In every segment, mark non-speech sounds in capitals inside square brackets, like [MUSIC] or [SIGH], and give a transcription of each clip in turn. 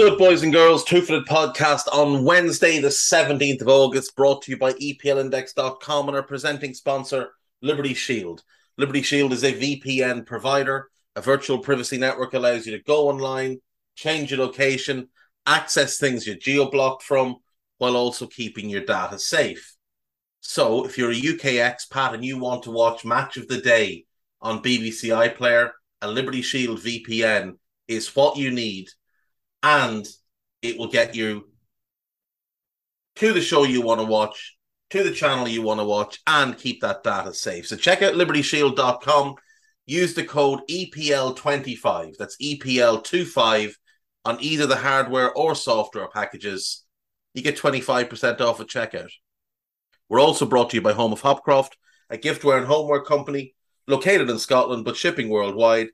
Good, boys and girls? Two Footed Podcast on Wednesday, the 17th of August, brought to you by EPLindex.com and our presenting sponsor, Liberty Shield. Liberty Shield is a VPN provider. A virtual privacy network allows you to go online, change your location, access things you're geo blocked from, while also keeping your data safe. So, if you're a UK expat and you want to watch Match of the Day on BBC iPlayer, a Liberty Shield VPN is what you need and it will get you to the show you want to watch, to the channel you want to watch, and keep that data safe. So check out libertyshield.com. Use the code EPL25. That's EPL25 on either the hardware or software packages. You get 25% off at checkout. We're also brought to you by Home of Hopcroft, a giftware and homeware company located in Scotland but shipping worldwide.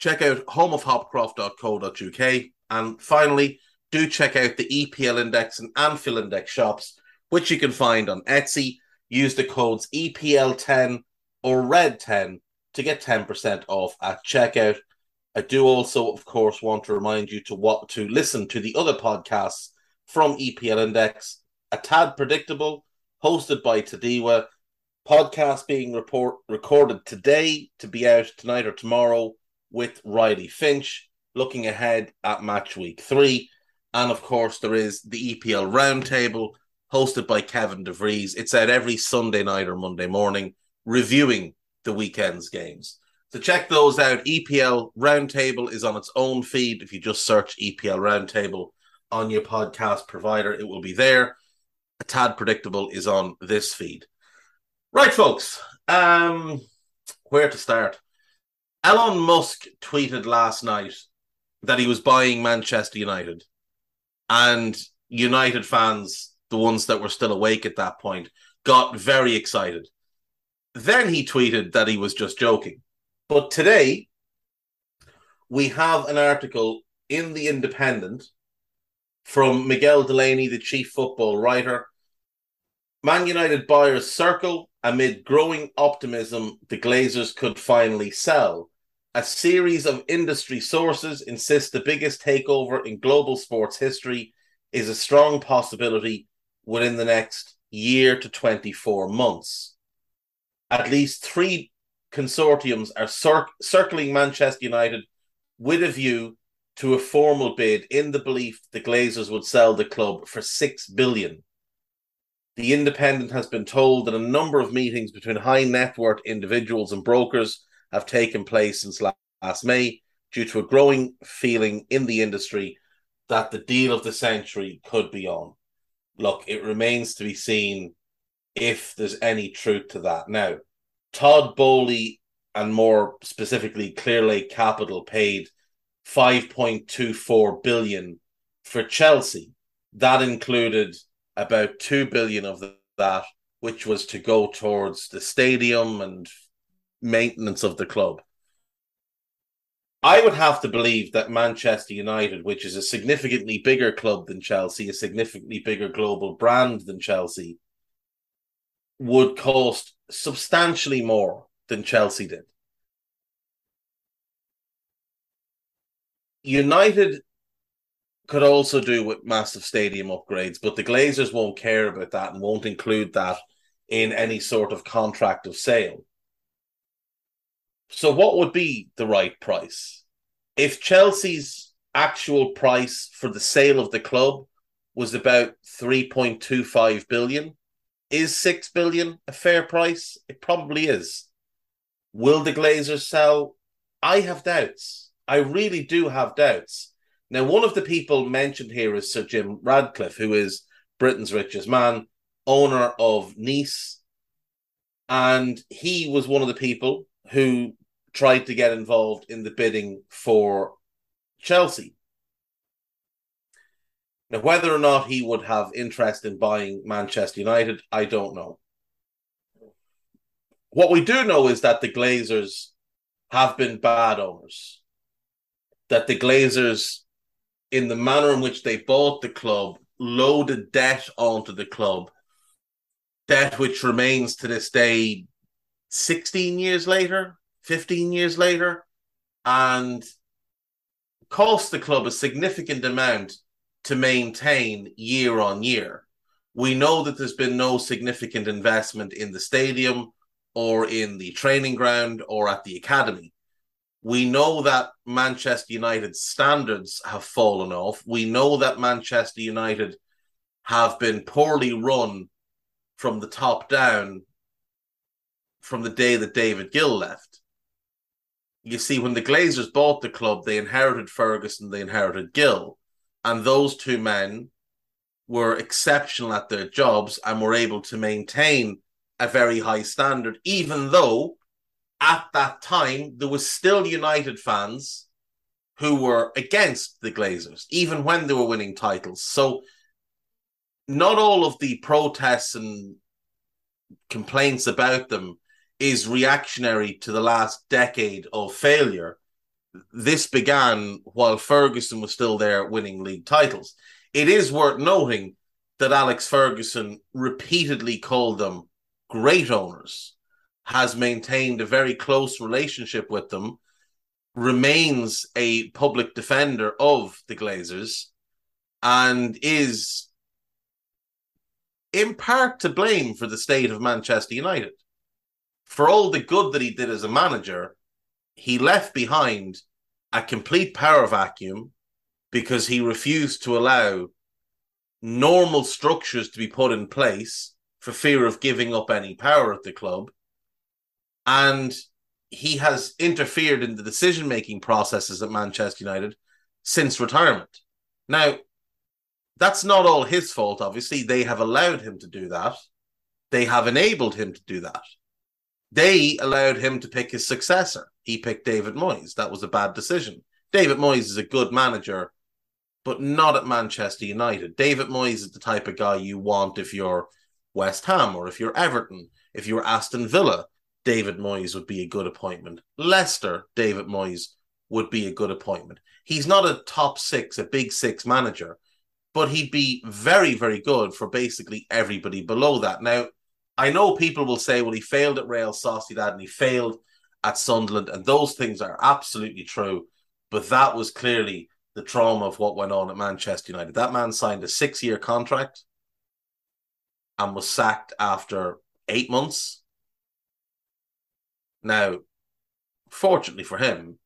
Check out homeofhopcroft.co.uk. And finally, do check out the EPL Index and Anfield Index shops, which you can find on Etsy. Use the codes EPL10 or RED10 to get 10% off at checkout. I do also, of course, want to remind you to what to listen to the other podcasts from EPL Index, a tad predictable, hosted by Tadiwa, podcast being report recorded today to be out tonight or tomorrow with Riley Finch, looking ahead at match week three. And of course, there is the EPL Roundtable hosted by Kevin DeVries. It's out every Sunday night or Monday morning, reviewing the weekend's games. So check those out. EPL Roundtable is on its own feed. If you just search EPL Roundtable on your podcast provider, it will be there. A tad predictable is on this feed. Right, folks. Um, where to start? Elon Musk tweeted last night that he was buying Manchester United, and United fans, the ones that were still awake at that point, got very excited. Then he tweeted that he was just joking. But today, we have an article in The Independent from Miguel Delaney, the chief football writer. Man United buyers circle amid growing optimism the Glazers could finally sell a series of industry sources insist the biggest takeover in global sports history is a strong possibility within the next year to 24 months. At least three consortiums are cir- circling Manchester United with a view to a formal bid in the belief the Glazers would sell the club for 6 billion. The Independent has been told that a number of meetings between high net worth individuals and brokers have taken place since last May due to a growing feeling in the industry that the deal of the century could be on. Look, it remains to be seen if there's any truth to that. Now, Todd Boehly and more specifically Clearlake Capital paid 5.24 billion for Chelsea. That included about 2 billion of that which was to go towards the stadium and maintenance of the club. I would have to believe that Manchester United, which is a significantly bigger club than Chelsea, a significantly bigger global brand than Chelsea, would cost substantially more than Chelsea did. United could also do with massive stadium upgrades, but the Glazers won't care about that and won't include that in any sort of contract of sale. So, what would be the right price? If Chelsea's actual price for the sale of the club was about 3.25 billion, is 6 billion a fair price? It probably is. Will the Glazers sell? I have doubts. I really do have doubts. Now, one of the people mentioned here is Sir Jim Ratcliffe, who is Britain's richest man, owner of Nice. And he was one of the people who tried to get involved in the bidding for Chelsea. Now, whether or not he would have interest in buying Manchester United, I don't know. What we do know is that the Glazers have been bad owners. That the Glazers, in the manner in which they bought the club, loaded debt onto the club, debt which remains to this day 16 years later, 15 years later, and cost the club a significant amount to maintain year on year. We know that there's been no significant investment in the stadium or in the training ground or at the academy. We know that Manchester United standards have fallen off. We know that Manchester United have been poorly run from the top down from the day that David Gill left. You see, when the Glazers bought the club, they inherited Ferguson, they inherited Gill and those two men were exceptional at their jobs and were able to maintain a very high standard, even though at that time there was still United fans who were against the Glazers, even when they were winning titles. So not all of the protests and complaints about them is reactionary to the last decade of failure this began while Ferguson was still there winning league titles. It is worth noting that Alex Ferguson repeatedly called them great owners, has maintained a very close relationship with them, remains a public defender of the Glazers, and is in part to blame for the state of Manchester United. For all the good that he did as a manager, he left behind a complete power vacuum because he refused to allow normal structures to be put in place for fear of giving up any power at the club. And he has interfered in the decision making processes at Manchester United since retirement. Now, that's not all his fault, obviously. They have allowed him to do that, they have enabled him to do that. They allowed him to pick his successor. He picked David Moyes. That was a bad decision. David Moyes is a good manager, but not at Manchester United. David Moyes is the type of guy you want if you're West Ham or if you're Everton, if you're Aston Villa. David Moyes would be a good appointment. Leicester, David Moyes would be a good appointment. He's not a top six, a big six manager, but he'd be very, very good for basically everybody below that. Now, I know people will say, well, he failed at Real Sociedad and he failed at Sunderland, and those things are absolutely true. But that was clearly the trauma of what went on at Manchester United. That man signed a six year contract and was sacked after eight months. Now, fortunately for him,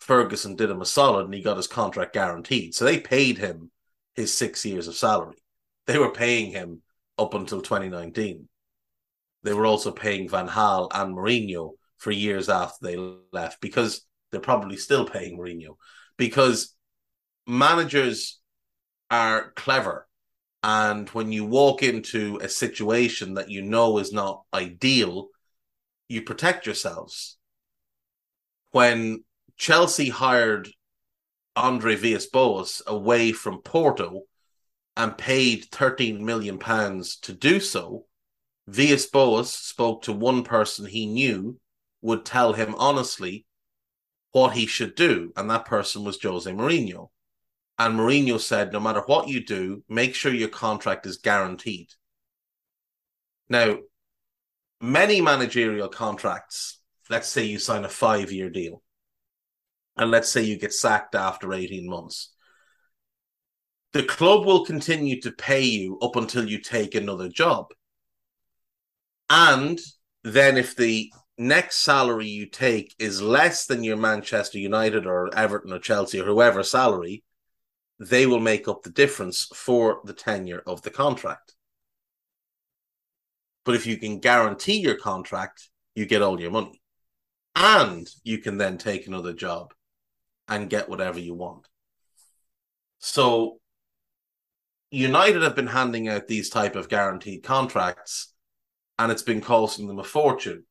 Ferguson did him a solid and he got his contract guaranteed. So they paid him his six years of salary. They were paying him up until 2019. They were also paying Van Gaal and Mourinho for years after they left because they're probably still paying Mourinho because managers are clever. And when you walk into a situation that you know is not ideal, you protect yourselves. When Chelsea hired Andre Villas-Boas away from Porto, and paid 13 million pounds to do so, Villas-Boas spoke to one person he knew would tell him honestly what he should do, and that person was Jose Mourinho. And Mourinho said, no matter what you do, make sure your contract is guaranteed. Now, many managerial contracts, let's say you sign a five year deal, and let's say you get sacked after 18 months the club will continue to pay you up until you take another job. And then if the next salary you take is less than your Manchester United or Everton or Chelsea or whoever salary, they will make up the difference for the tenure of the contract. But if you can guarantee your contract, you get all your money. And you can then take another job and get whatever you want. So United have been handing out these type of guaranteed contracts and it's been costing them a fortune.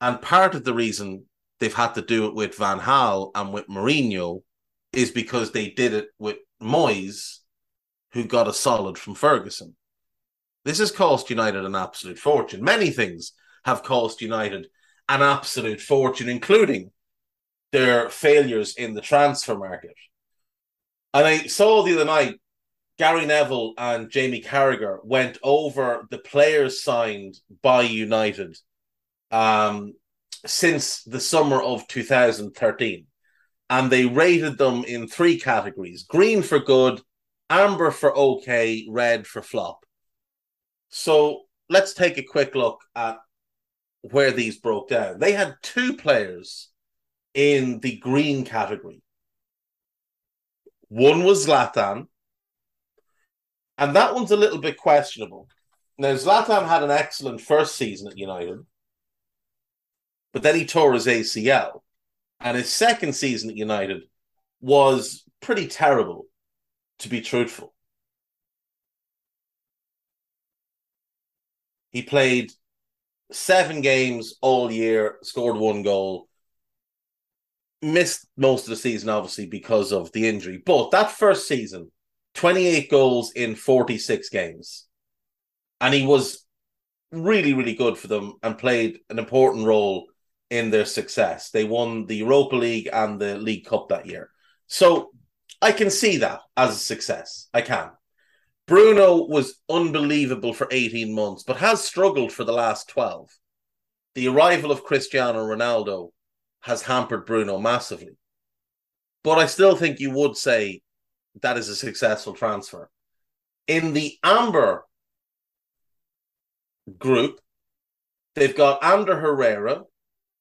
And part of the reason they've had to do it with Van Gaal and with Mourinho is because they did it with Moyes, who got a solid from Ferguson. This has cost United an absolute fortune. Many things have cost United an absolute fortune, including their failures in the transfer market. And I saw the other night Gary Neville and Jamie Carragher went over the players signed by United um, since the summer of 2013. And they rated them in three categories green for good, amber for okay, red for flop. So let's take a quick look at where these broke down. They had two players in the green category. One was Zlatan, and that one's a little bit questionable. Now, Zlatan had an excellent first season at United, but then he tore his ACL. And his second season at United was pretty terrible, to be truthful. He played seven games all year, scored one goal, missed most of the season, obviously, because of the injury. But that first season, 28 goals in 46 games. And he was really, really good for them and played an important role in their success. They won the Europa League and the League Cup that year. So I can see that as a success. I can. Bruno was unbelievable for 18 months, but has struggled for the last 12. The arrival of Cristiano Ronaldo has hampered Bruno massively. But I still think you would say that is a successful transfer. In the Amber group, they've got Ander Herrera.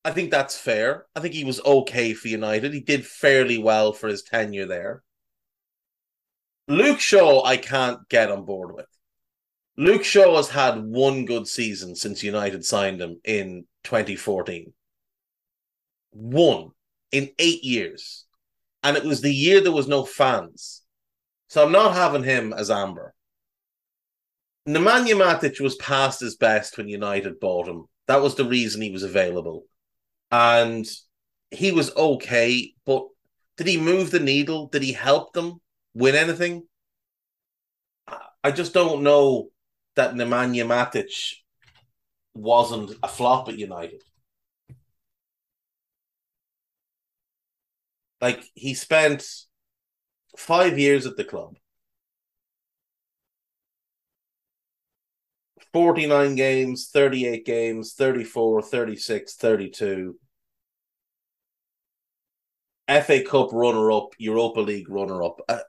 I think that's fair. I think he was okay for United. He did fairly well for his tenure there. Luke Shaw, I can't get on board with. Luke Shaw has had one good season since United signed him in 2014. One in eight years. And it was the year there was no fans. So I'm not having him as Amber. Nemanja Matic was past his best when United bought him. That was the reason he was available. And he was okay, but did he move the needle? Did he help them win anything? I just don't know that Nemanja Matic wasn't a flop at United. Like he spent five years at the club. 49 games, 38 games, 34, 36, 32. FA Cup runner up, Europa League runner up. Uh,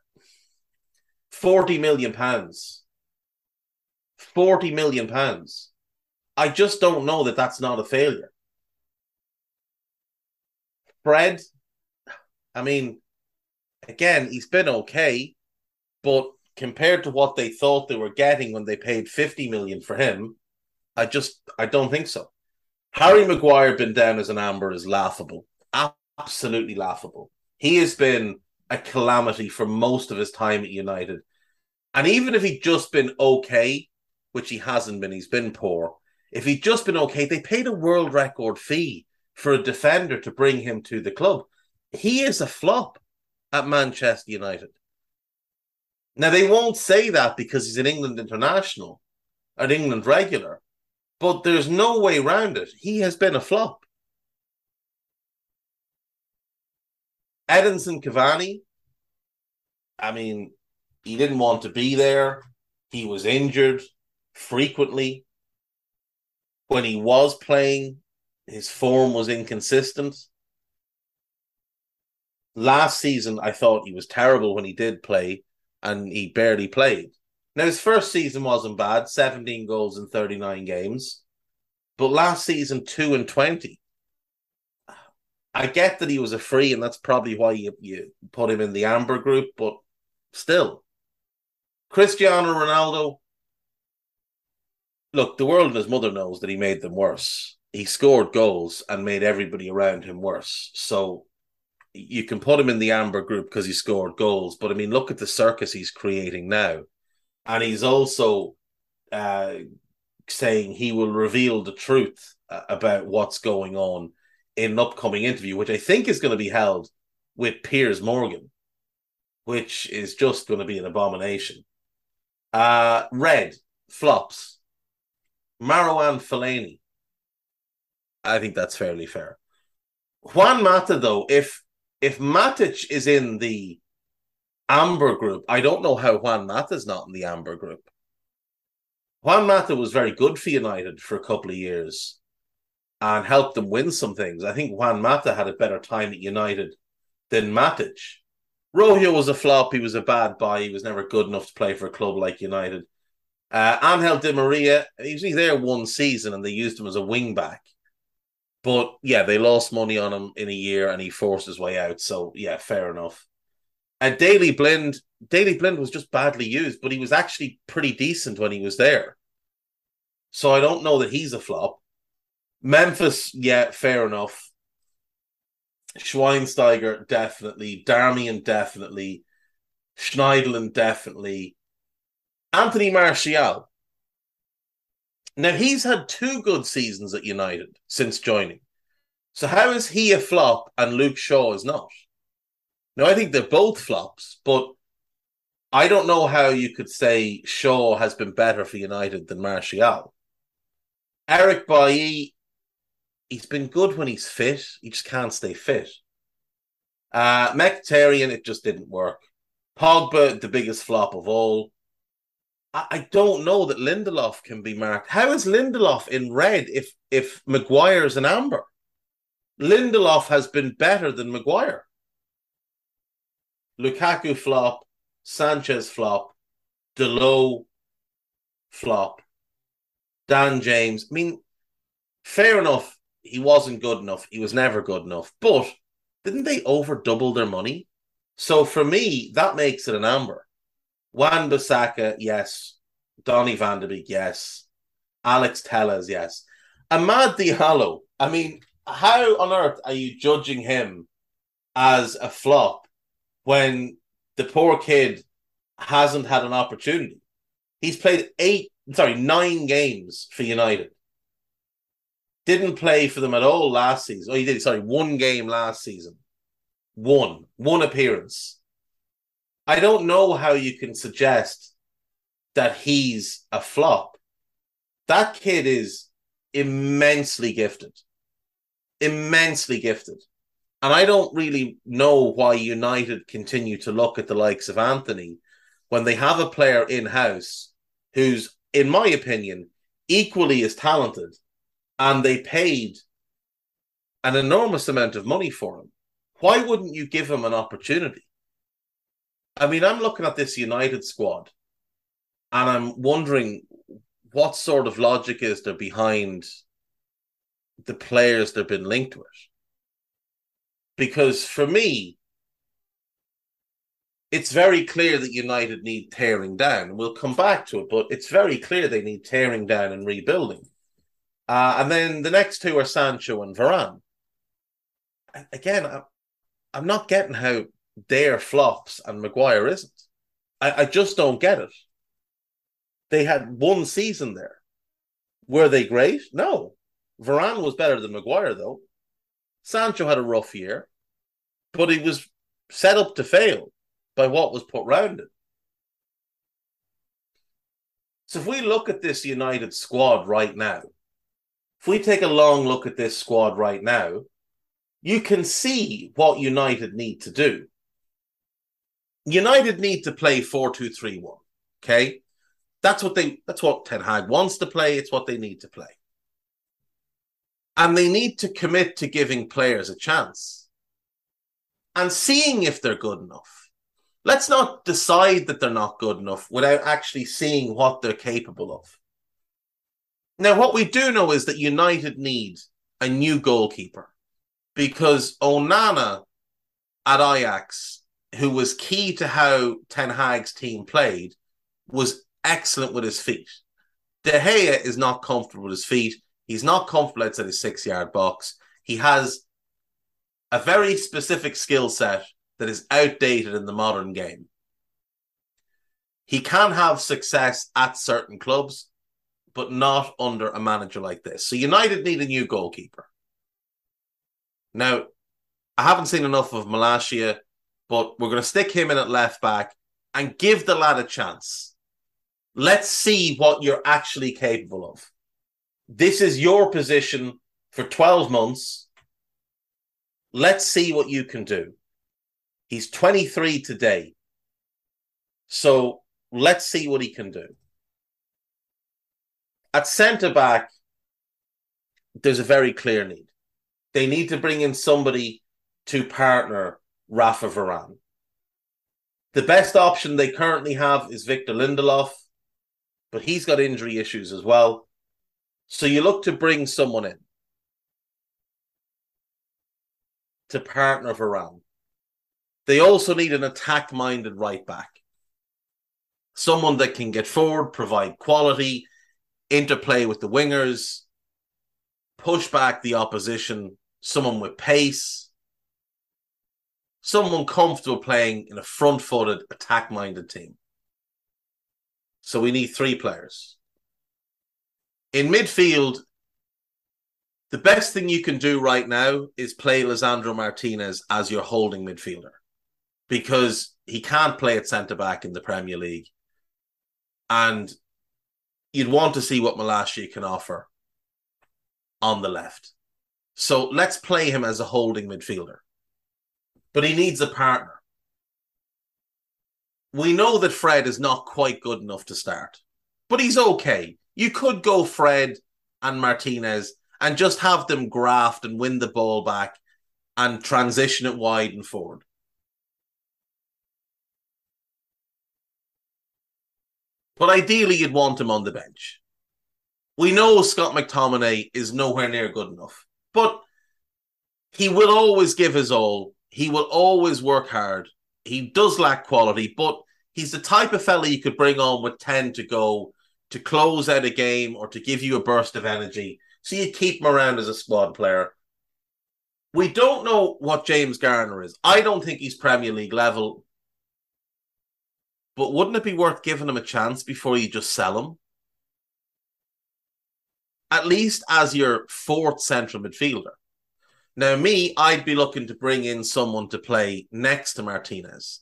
Uh, 40 million pounds. 40 million pounds. I just don't know that that's not a failure. Fred, I mean, again, he's been okay, but compared to what they thought they were getting when they paid 50 million for him, I just I don't think so. Harry Maguire been down as an amber is laughable. Absolutely laughable. He has been a calamity for most of his time at United. And even if he'd just been okay, which he hasn't been, he's been poor. If he'd just been okay, they paid a world record fee for a defender to bring him to the club. He is a flop at Manchester United. Now they won't say that because he's an England international, an England regular, but there's no way around it. He has been a flop. Edinson Cavani, I mean, he didn't want to be there. He was injured frequently. When he was playing, his form was inconsistent. Last season, I thought he was terrible when he did play, and he barely played. Now, his first season wasn't bad 17 goals in 39 games, but last season, 2 and 20. I get that he was a free, and that's probably why you, you put him in the Amber group, but still. Cristiano Ronaldo, look, the world and his mother knows that he made them worse. He scored goals and made everybody around him worse. So you can put him in the amber group because he scored goals, but I mean, look at the circus he's creating now. and he's also uh, saying he will reveal the truth uh, about what's going on in an upcoming interview, which I think is going to be held with Piers Morgan, which is just going to be an abomination. Uh, Red flops. Marouane Fellaini. I think that's fairly fair. Juan Mata, though, if if Matic is in the amber group, I don't know how Juan Mata is not in the amber group. Juan Mata was very good for United for a couple of years and helped them win some things. I think Juan Mata had a better time at United than Matic. Rojo was a flop. He was a bad buy. He was never good enough to play for a club like United. Uh, Angel Di Maria, he was there one season and they used him as a wing back. But yeah, they lost money on him in a year and he forced his way out. So yeah, fair enough. And Daley Blind, Daley Blind was just badly used, but he was actually pretty decent when he was there. So I don't know that he's a flop. Memphis, yeah, fair enough. Schweinsteiger, definitely. Darmian, definitely. Schneiderlin, definitely. Anthony Martial, now he's had two good seasons at United since joining. So how is he a flop and Luke Shaw is not? Now I think they're both flops, but I don't know how you could say Shaw has been better for United than Martial. Eric Bailly, he's been good when he's fit. He just can't stay fit. Uh it just didn't work. Pogba, the biggest flop of all. I don't know that Lindelof can be marked. How is Lindelof in red if if Maguire's an amber? Lindelof has been better than Maguire. Lukaku flop, Sanchez flop, Dalot flop, Dan James. I mean, fair enough. He wasn't good enough. He was never good enough. But didn't they over double their money? So for me, that makes it an amber. Wan Bissaka, yes. Donny van de Beek, yes. Alex Telles, yes. Amad Diallo, I mean, how on earth are you judging him as a flop when the poor kid hasn't had an opportunity? He's played eight, sorry, nine games for United. Didn't play for them at all last season. Oh, he did, sorry, one game last season. One, one appearance. I don't know how you can suggest that he's a flop. That kid is immensely gifted. Immensely gifted. And I don't really know why United continue to look at the likes of Antony when they have a player in house who's, in my opinion, equally as talented and they paid an enormous amount of money for him. Why wouldn't you give him an opportunity? I mean, I'm looking at this United squad and I'm wondering what sort of logic is there behind the players that have been linked with. Because for me, it's very clear that United need tearing down. We'll come back to it, but it's very clear they need tearing down and rebuilding. Uh, and then the next two are Sancho and Varane. Again, I'm not getting how they're flops and Maguire isn't. I, I just don't get it. They had one season there. Were they great? No. Varane was better than Maguire, though. Sancho had a rough year, but he was set up to fail by what was put round it. So if we look at this United squad right now, if we take a long look at this squad right now, you can see what United need to do. United need to play 4-2-3-1. Okay? That's what they that's what Ten Hag wants to play, it's what they need to play. And they need to commit to giving players a chance and seeing if they're good enough. Let's not decide that they're not good enough without actually seeing what they're capable of. Now, what we do know is that United need a new goalkeeper because Onana at Ajax who was key to how Ten Hag's team played, was excellent with his feet. De Gea is not comfortable with his feet. He's not comfortable outside his six yard box. He has a very specific skill set that is outdated in the modern game. He can have success at certain clubs, but not under a manager like this. So United need a new goalkeeper. Now, I haven't seen enough of Malacia, but we're going to stick him in at left back and give the lad a chance. Let's see what you're actually capable of. This is your position for 12 months. Let's see what you can do. He's 23 today. So let's see what he can do. At centre back, there's a very clear need. They need to bring in somebody to partner Rafa Varane. The best option they currently have is Victor Lindelof, but he's got injury issues as well. So you look to bring someone in to partner Varane. They also need an attack minded right back. Someone that can get forward, provide quality, interplay with the wingers, push back the opposition, someone with pace, someone comfortable playing in a front footed, attack minded team. So we need three players. In midfield, the best thing you can do right now is play Lisandro Martinez as your holding midfielder because he can't play at centre back in the Premier League. And you'd want to see what Malacia can offer on the left. So let's play him as a holding midfielder. But he needs a partner. We know that Fred is not quite good enough to start, but he's okay. You could go Fred and Martinez and just have them graft and win the ball back and transition it wide and forward. But ideally, you'd want him on the bench. We know Scott McTominay is nowhere near good enough, but he will always give his all. He will always work hard. He does lack quality, but he's the type of fella you could bring on with 10 to go to close out a game or to give you a burst of energy. So you keep him around as a squad player. We don't know what James Garner is. I don't think he's Premier League level, but wouldn't it be worth giving him a chance before you just sell him? At least as your fourth central midfielder. Now, me, I'd be looking to bring in someone to play next to Martinez.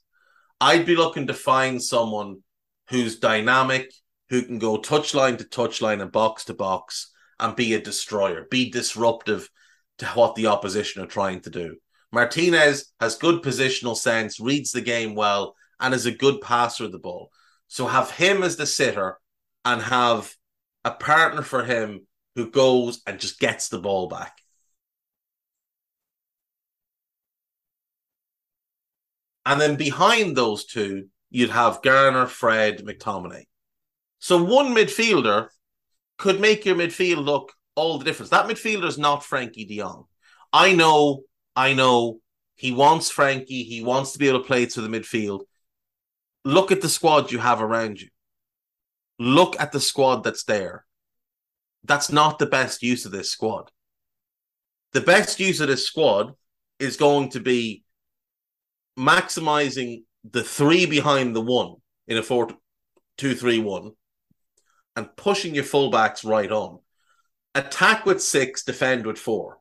I'd be looking to find someone who's dynamic, who can go touchline to touchline and box to box and be a destroyer, be disruptive to what the opposition are trying to do. Martinez has good positional sense, reads the game well, and is a good passer of the ball. So have him as the sitter and have a partner for him who goes and just gets the ball back. And then behind those two, you'd have Garner, Fred, McTominay. So one midfielder could make your midfield look all the difference. That midfielder is not Frenkie de Jong. I know, I know he wants Frenkie, he wants to be able to play through the midfield look at the squad you have around you. Look at the squad that's there. That's not the best use of this squad. The best use of this squad is going to be maximizing the three behind the one in a 4 2 3 1 and pushing your fullbacks right on. Attack with six, defend with four.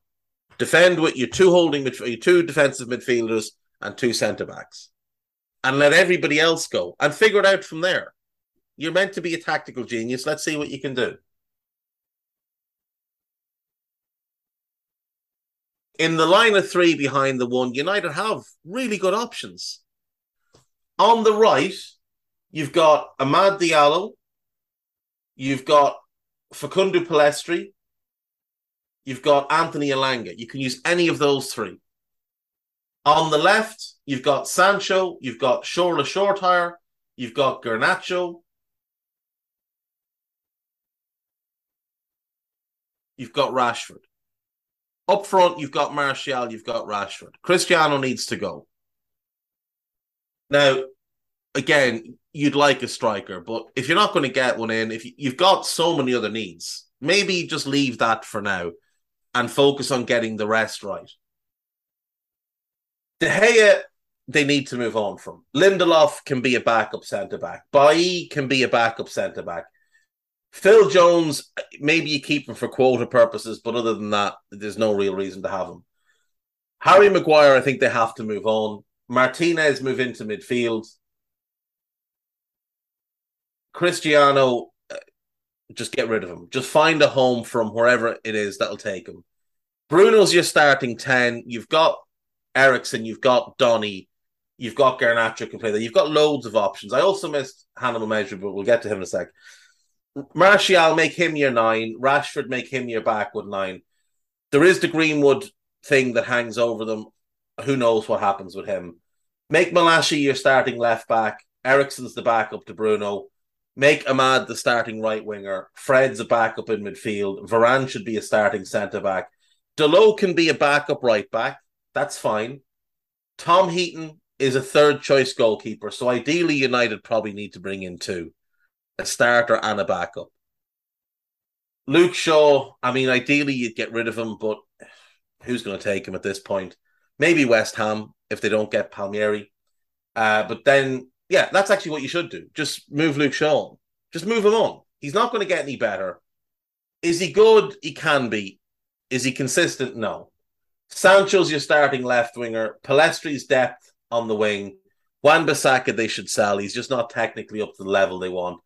Defend with your two holding your two defensive midfielders and two centre backs and let everybody else go and figure it out from there. You're meant to be a tactical genius. Let's see what you can do. In the line of three behind the one, United have really good options. On the right, you've got Amad Diallo, you've got Facundo Pellistri, you've got Anthony Elanga. You can use any of those three. On the left, you've got Sancho, you've got Shola Shoretire, you've got Garnacho, you've got Rashford. Up front, you've got Martial, you've got Rashford. Cristiano needs to go. Now, again, you'd like a striker, but if you're not going to get one in, if you've got so many other needs, maybe just leave that for now and focus on getting the rest right. De Gea they need to move on from. Lindelof can be a backup centre back. Bailly can be a backup centre back. Phil Jones, maybe you keep him for quota purposes, but other than that, there's no real reason to have him. Harry Maguire, I think they have to move on. Martinez move into midfield. Cristiano, uh, just get rid of him. Just find a home from wherever it is that'll take him. Bruno's your starting 10. You've got Eriksen, you've got Donny, you've got Garnacho can play there. You've got loads of options. I also missed Hannibal Mejbri, but we'll get to him in a sec. Martial, make him your nine. Rashford, make him your backward nine. There is the Greenwood thing that hangs over them. Who knows what happens with him? Make Malacia your starting left back. Eriksen's the backup to Bruno. Make Amad the starting right winger. Fred's a backup in midfield. Varane should be a starting centre back. Dalot can be a backup right back. That's fine. Tom Heaton is a third choice goalkeeper. So ideally, United probably need to bring in two a starter and a backup. Luke Shaw, I mean, ideally, you'd get rid of him, but who's going to take him at this point? Maybe West Ham if they don't get Palmieri. Uh, but then yeah, that's actually what you should do. Just move Luke Shaw. Just move him on. He's not going to get any better. Is he good? He can be. Is he consistent? No. Sancho's your starting left winger. Pellistri's depth on the wing. Wan Bissaka they should sell. He's just not technically up to the level they want.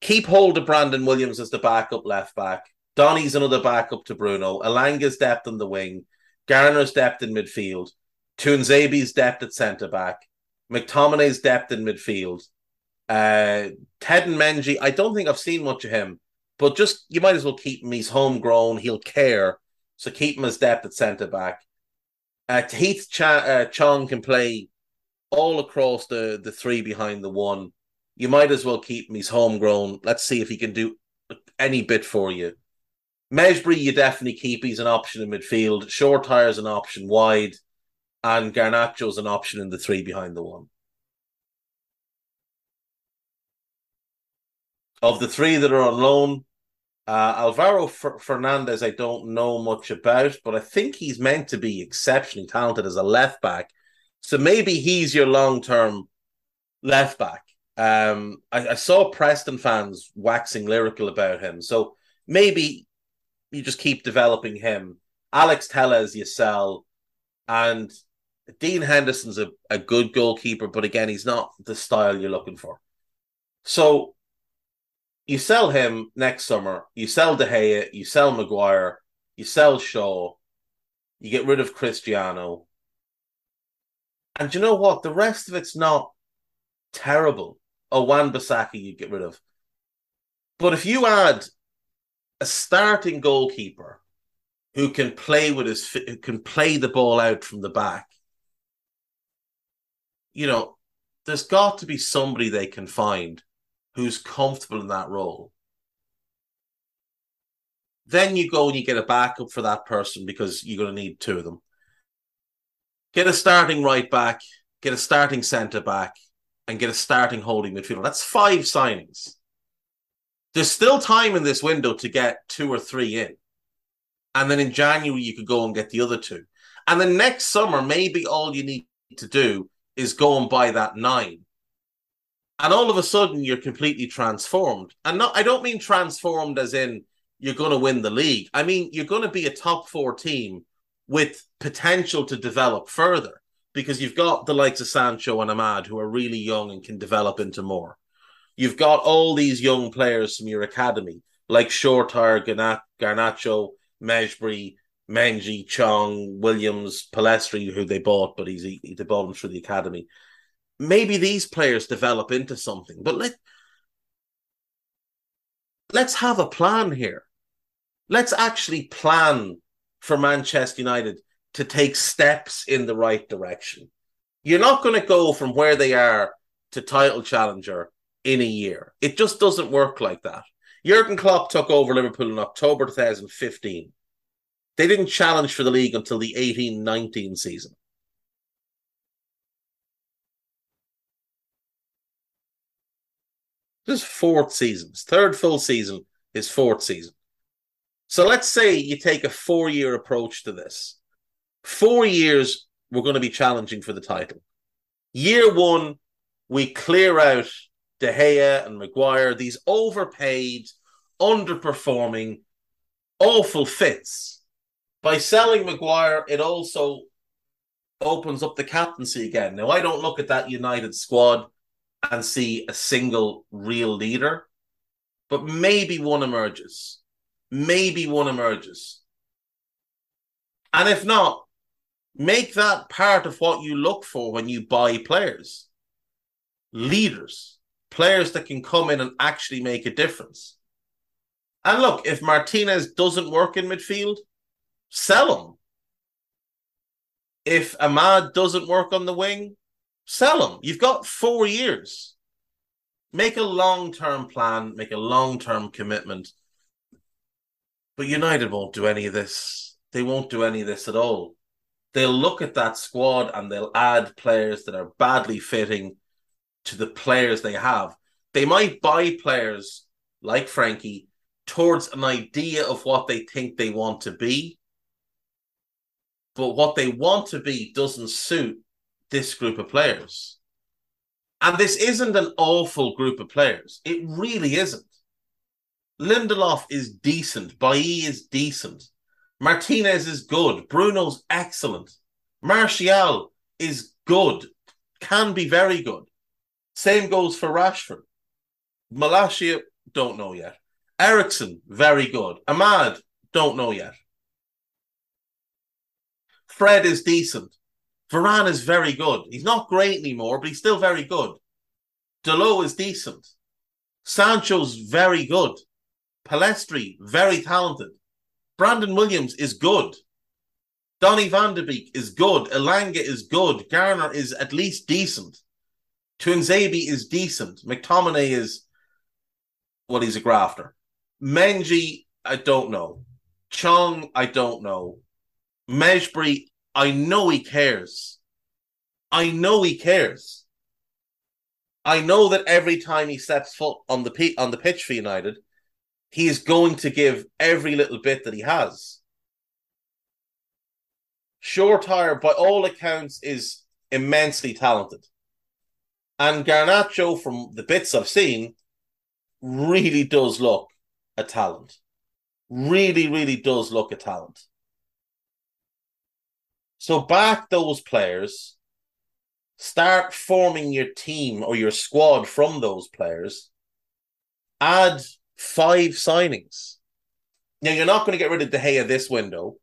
Keep hold of Brandon Williams as the backup left back. Donny's another backup to Bruno. Elanga's depth on the wing. Garner's depth in midfield. Tuanzebe's depth at centre back. McTominay's depth in midfield. Uh, and Mengi, I don't think I've seen much of him, but just you might as well keep him. He's homegrown. He'll care. So keep him as depth at centre back. Uh, Heath Ch- uh, Chong can play all across the, the three behind the one. You might as well keep him. He's homegrown. Let's see if he can do any bit for you. Mejbri, you definitely keep. He's an option in midfield. Shoretire an option wide and Garnacho's an option in the three behind the one. Of the three that are on loan, uh, Alvaro F- Fernandez, I don't know much about, but I think he's meant to be exceptionally talented as a left back. So maybe he's your long term left back. Um, I, I, saw Preston fans waxing lyrical about him. So maybe you just keep developing him. Alex Telles, you sell, and Dean Henderson's a, a good goalkeeper, but again, he's not the style you're looking for. So you sell him next summer, you sell De Gea, you sell Maguire, you sell Shaw, you get rid of Cristiano. And you know what? The rest of it's not terrible. Oh, Wan you get rid of. But if you add a starting goalkeeper who can play with his who can play the ball out from the back you know, there's got to be somebody they can find who's comfortable in that role. Then you go and you get a backup for that person because you're going to need two of them. Get a starting right back, get a starting centre back, and get a starting holding midfielder. That's five signings. There's still time in this window to get two or three in. And then in January, you could go and get the other two. And then next summer, maybe all you need to do is go and buy that nine. And all of a sudden you're completely transformed. And not I don't mean transformed as in you're going to win the league. I mean you're going to be a top 4 team with potential to develop further because you've got the likes of Sancho and Amad who are really young and can develop into more. You've got all these young players from your academy like Shoretire, Garnacho, Mejbri, Mengi, Chong, Williams, Pellistri, who they bought, but he's he, they bought him through the academy. Maybe these players develop into something, but let let's have a plan here. Let's actually plan for Manchester United to take steps in the right direction. You're not going to go from where they are to title challenger in a year. It just doesn't work like that. Jurgen Klopp took over Liverpool in October 2015. They didn't challenge for the league until the 18 19 season. This is fourth season. third full season, his fourth season. So let's say you take a four year approach to this. Four years, we're going to be challenging for the title. Year one, we clear out De Gea and Maguire, these overpaid, underperforming, awful fits. By selling Maguire, it also opens up the captaincy again. Now, I don't look at that United squad and see a single real leader, but maybe one emerges. Maybe one emerges. And if not, make that part of what you look for when you buy players leaders, players that can come in and actually make a difference. And look, if Martinez doesn't work in midfield, sell him. If Amad doesn't work on the wing, sell him. You've got four years. Make a long term plan, make a long term commitment. But United won't do any of this. They won't do any of this at all. They'll look at that squad and they'll add players that are badly fitting to the players they have. They might buy players like Frenkie towards an idea of what they think they want to be. But what they want to be doesn't suit this group of players. And this isn't an awful group of players. It really isn't. Lindelof is decent. Bailly is decent. Martinez is good. Bruno's excellent. Martial is good. Can be very good. Same goes for Rashford. Malacia, don't know yet. Eriksen, very good. Amad, don't know yet. Fred is decent. Varane is very good. He's not great anymore, but he's still very good. Dalot is decent. Sancho's very good. Pellistri, very talented. Brandon Williams is good. Donny van de Beek is good. Elanga is good. Garner is at least decent. Tuanzebe is decent. McTominay is well, he's a grafter. Mengi, I don't know. Chong, I don't know. Mejbri, I know he cares. I know he cares. I know that every time he steps foot on the p- on the pitch for United, he is going to give every little bit that he has. Shoretire, by all accounts, is immensely talented. And Garnacho, from the bits I've seen, really does look a talent. Really, really does look a talent. So back those players, start forming your team or your squad from those players, add five signings. Now you're not going to get rid of De Gea this window,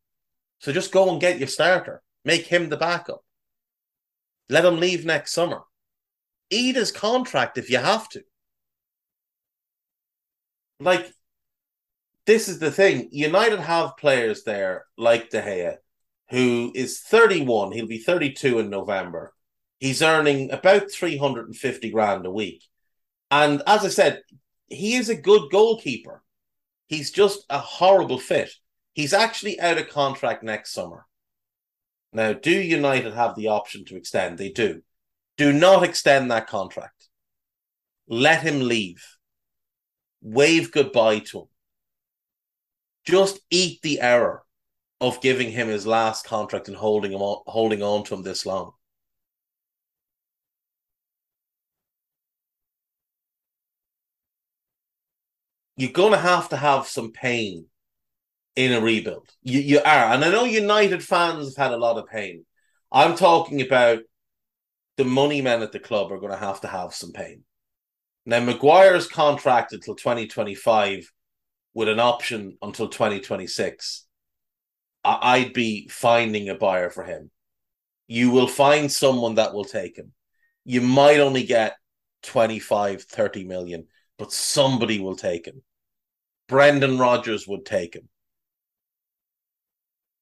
so just go and get your starter. Make him the backup. Let him leave next summer eat his contract if you have to. Like, this is the thing. United have players there like De Gea, who is 31. He'll be 32 in November. He's earning about 350 grand a week. And as I said, he is a good goalkeeper. He's just a horrible fit. He's actually out of contract next summer. Now, do United have the option to extend? They do. Do not extend that contract. Let him leave. Wave goodbye to him. Just eat the error of giving him his last contract and holding him on, holding on to him this long. You're going to have to have some pain in a rebuild. You, you are. And I know United fans have had a lot of pain. I'm talking about the money men at the club are going to have to have some pain. Now, Maguire's contract until 2025 with an option until 2026. I'd be finding a buyer for him. You will find someone that will take him. You might only get 25, 30 million, but somebody will take him. Brendan Rodgers would take him.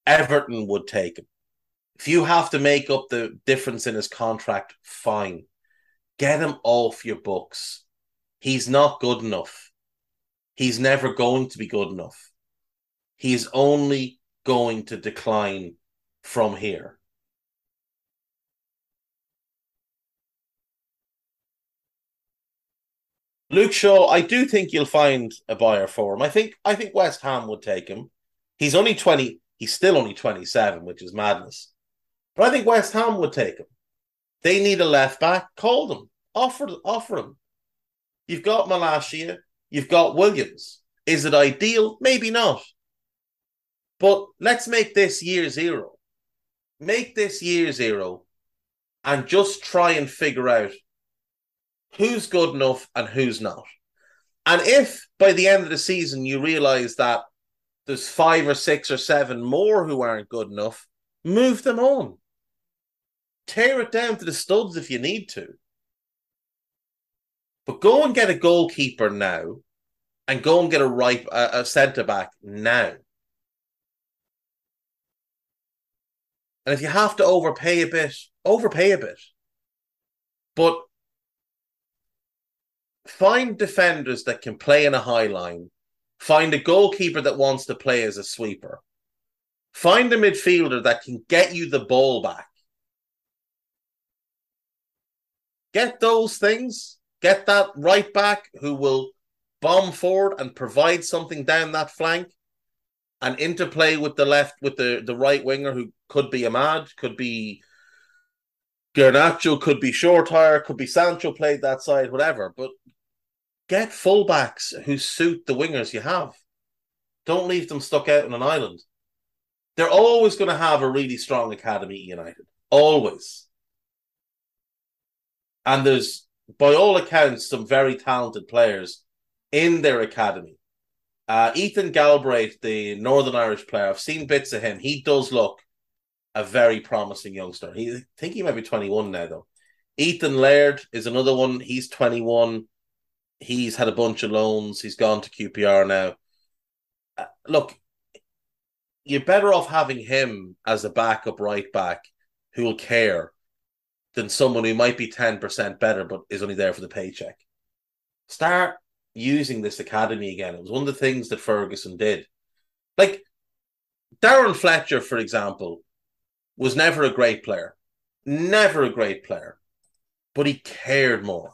Everton would take him. If you have to make up the difference in his contract, fine. Get him off your books. He's not good enough. He's never going to be good enough. He's only going to decline from here. Luke Shaw, I do think you'll find a buyer for him. I think I think West Ham would take him. He's only 20, he's still only 27, which is madness. But I think West Ham would take him. They need a left back. Call them. Offer offer them. You've got Malacia. You've got Williams. Is it ideal? Maybe not. But let's make this year zero. Make this year zero and just try and figure out who's good enough and who's not. And if by the end of the season you realize that there's five or six or seven more who aren't good enough, move them on. Tear it down to the studs if you need to. But go and get a goalkeeper now and go and get a right a, a centre back now. And if you have to overpay a bit, overpay a bit. But find defenders that can play in a high line. Find a goalkeeper that wants to play as a sweeper. Find a midfielder that can get you the ball back. Get those things. Get that right back who will bomb forward and provide something down that flank and interplay with the left with the, the right winger who could be Amad, could be Garnacho, could be Shoretire, could be Sancho played that side, whatever. But get fullbacks who suit the wingers you have. Don't leave them stuck out on an island. They're always going to have a really strong academy United. Always. And there's, by all accounts, some very talented players in their academy. Uh, Ethan Galbraith, the Northern Irish player, I've seen bits of him. He does look a very promising youngster. He I think he might be 21 now, though. Ethan Laird is another one. He's 21. He's had a bunch of loans. He's gone to QPR now. Uh, look, you're better off having him as a backup right back who will care than someone who might be 10% better but is only there for the paycheck. Start using this academy again. It was one of the things that Ferguson did. Like Darren Fletcher, for example, was never a great player, never a great player, but he cared more.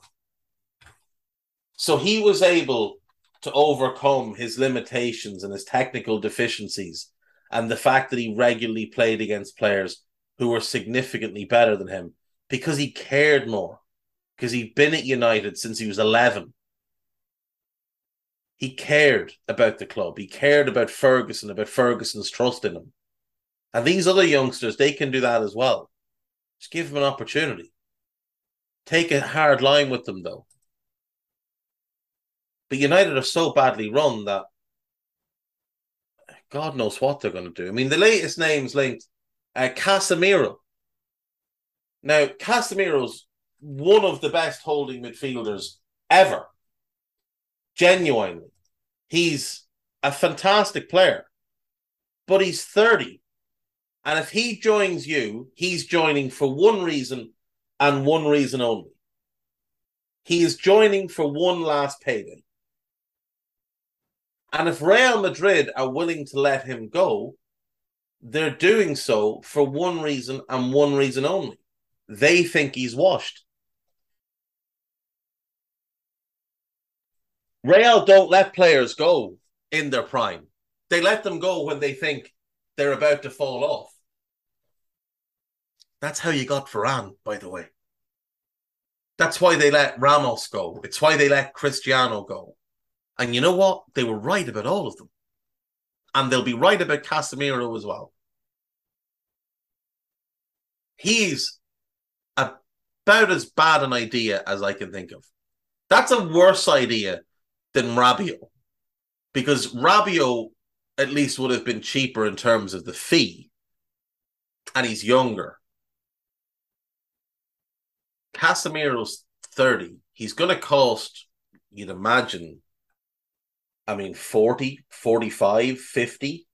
So he was able to overcome his limitations and his technical deficiencies and the fact that he regularly played against players who were significantly better than him because he cared more because he'd been at United since he was 11 he cared about the club. He cared about Ferguson, about Ferguson's trust in him. And these other youngsters, they can do that as well. Just give them an opportunity. Take a hard line with them, though. But United are so badly run that God knows what they're going to do. I mean, the latest names linked uh, Casemiro. Now, Casemiro's one of the best holding midfielders ever. Genuinely. He's a fantastic player, but he's 30. And if he joins you, he's joining for one reason and one reason only. He is joining for one last payday. And if Real Madrid are willing to let him go, they're doing so for one reason and one reason only. They think he's washed. Real don't let players go in their prime. They let them go when they think they're about to fall off. That's how you got Varane, by the way. That's why they let Ramos go. It's why they let Cristiano go. And you know what? They were right about all of them. And they'll be right about Casemiro as well. He's about as bad an idea as I can think of. That's a worse idea than Rabiot because Rabiot at least would have been cheaper in terms of the fee and he's younger. Casemiro's 30. He's going to cost, you'd imagine, I mean, 40, 45, 50.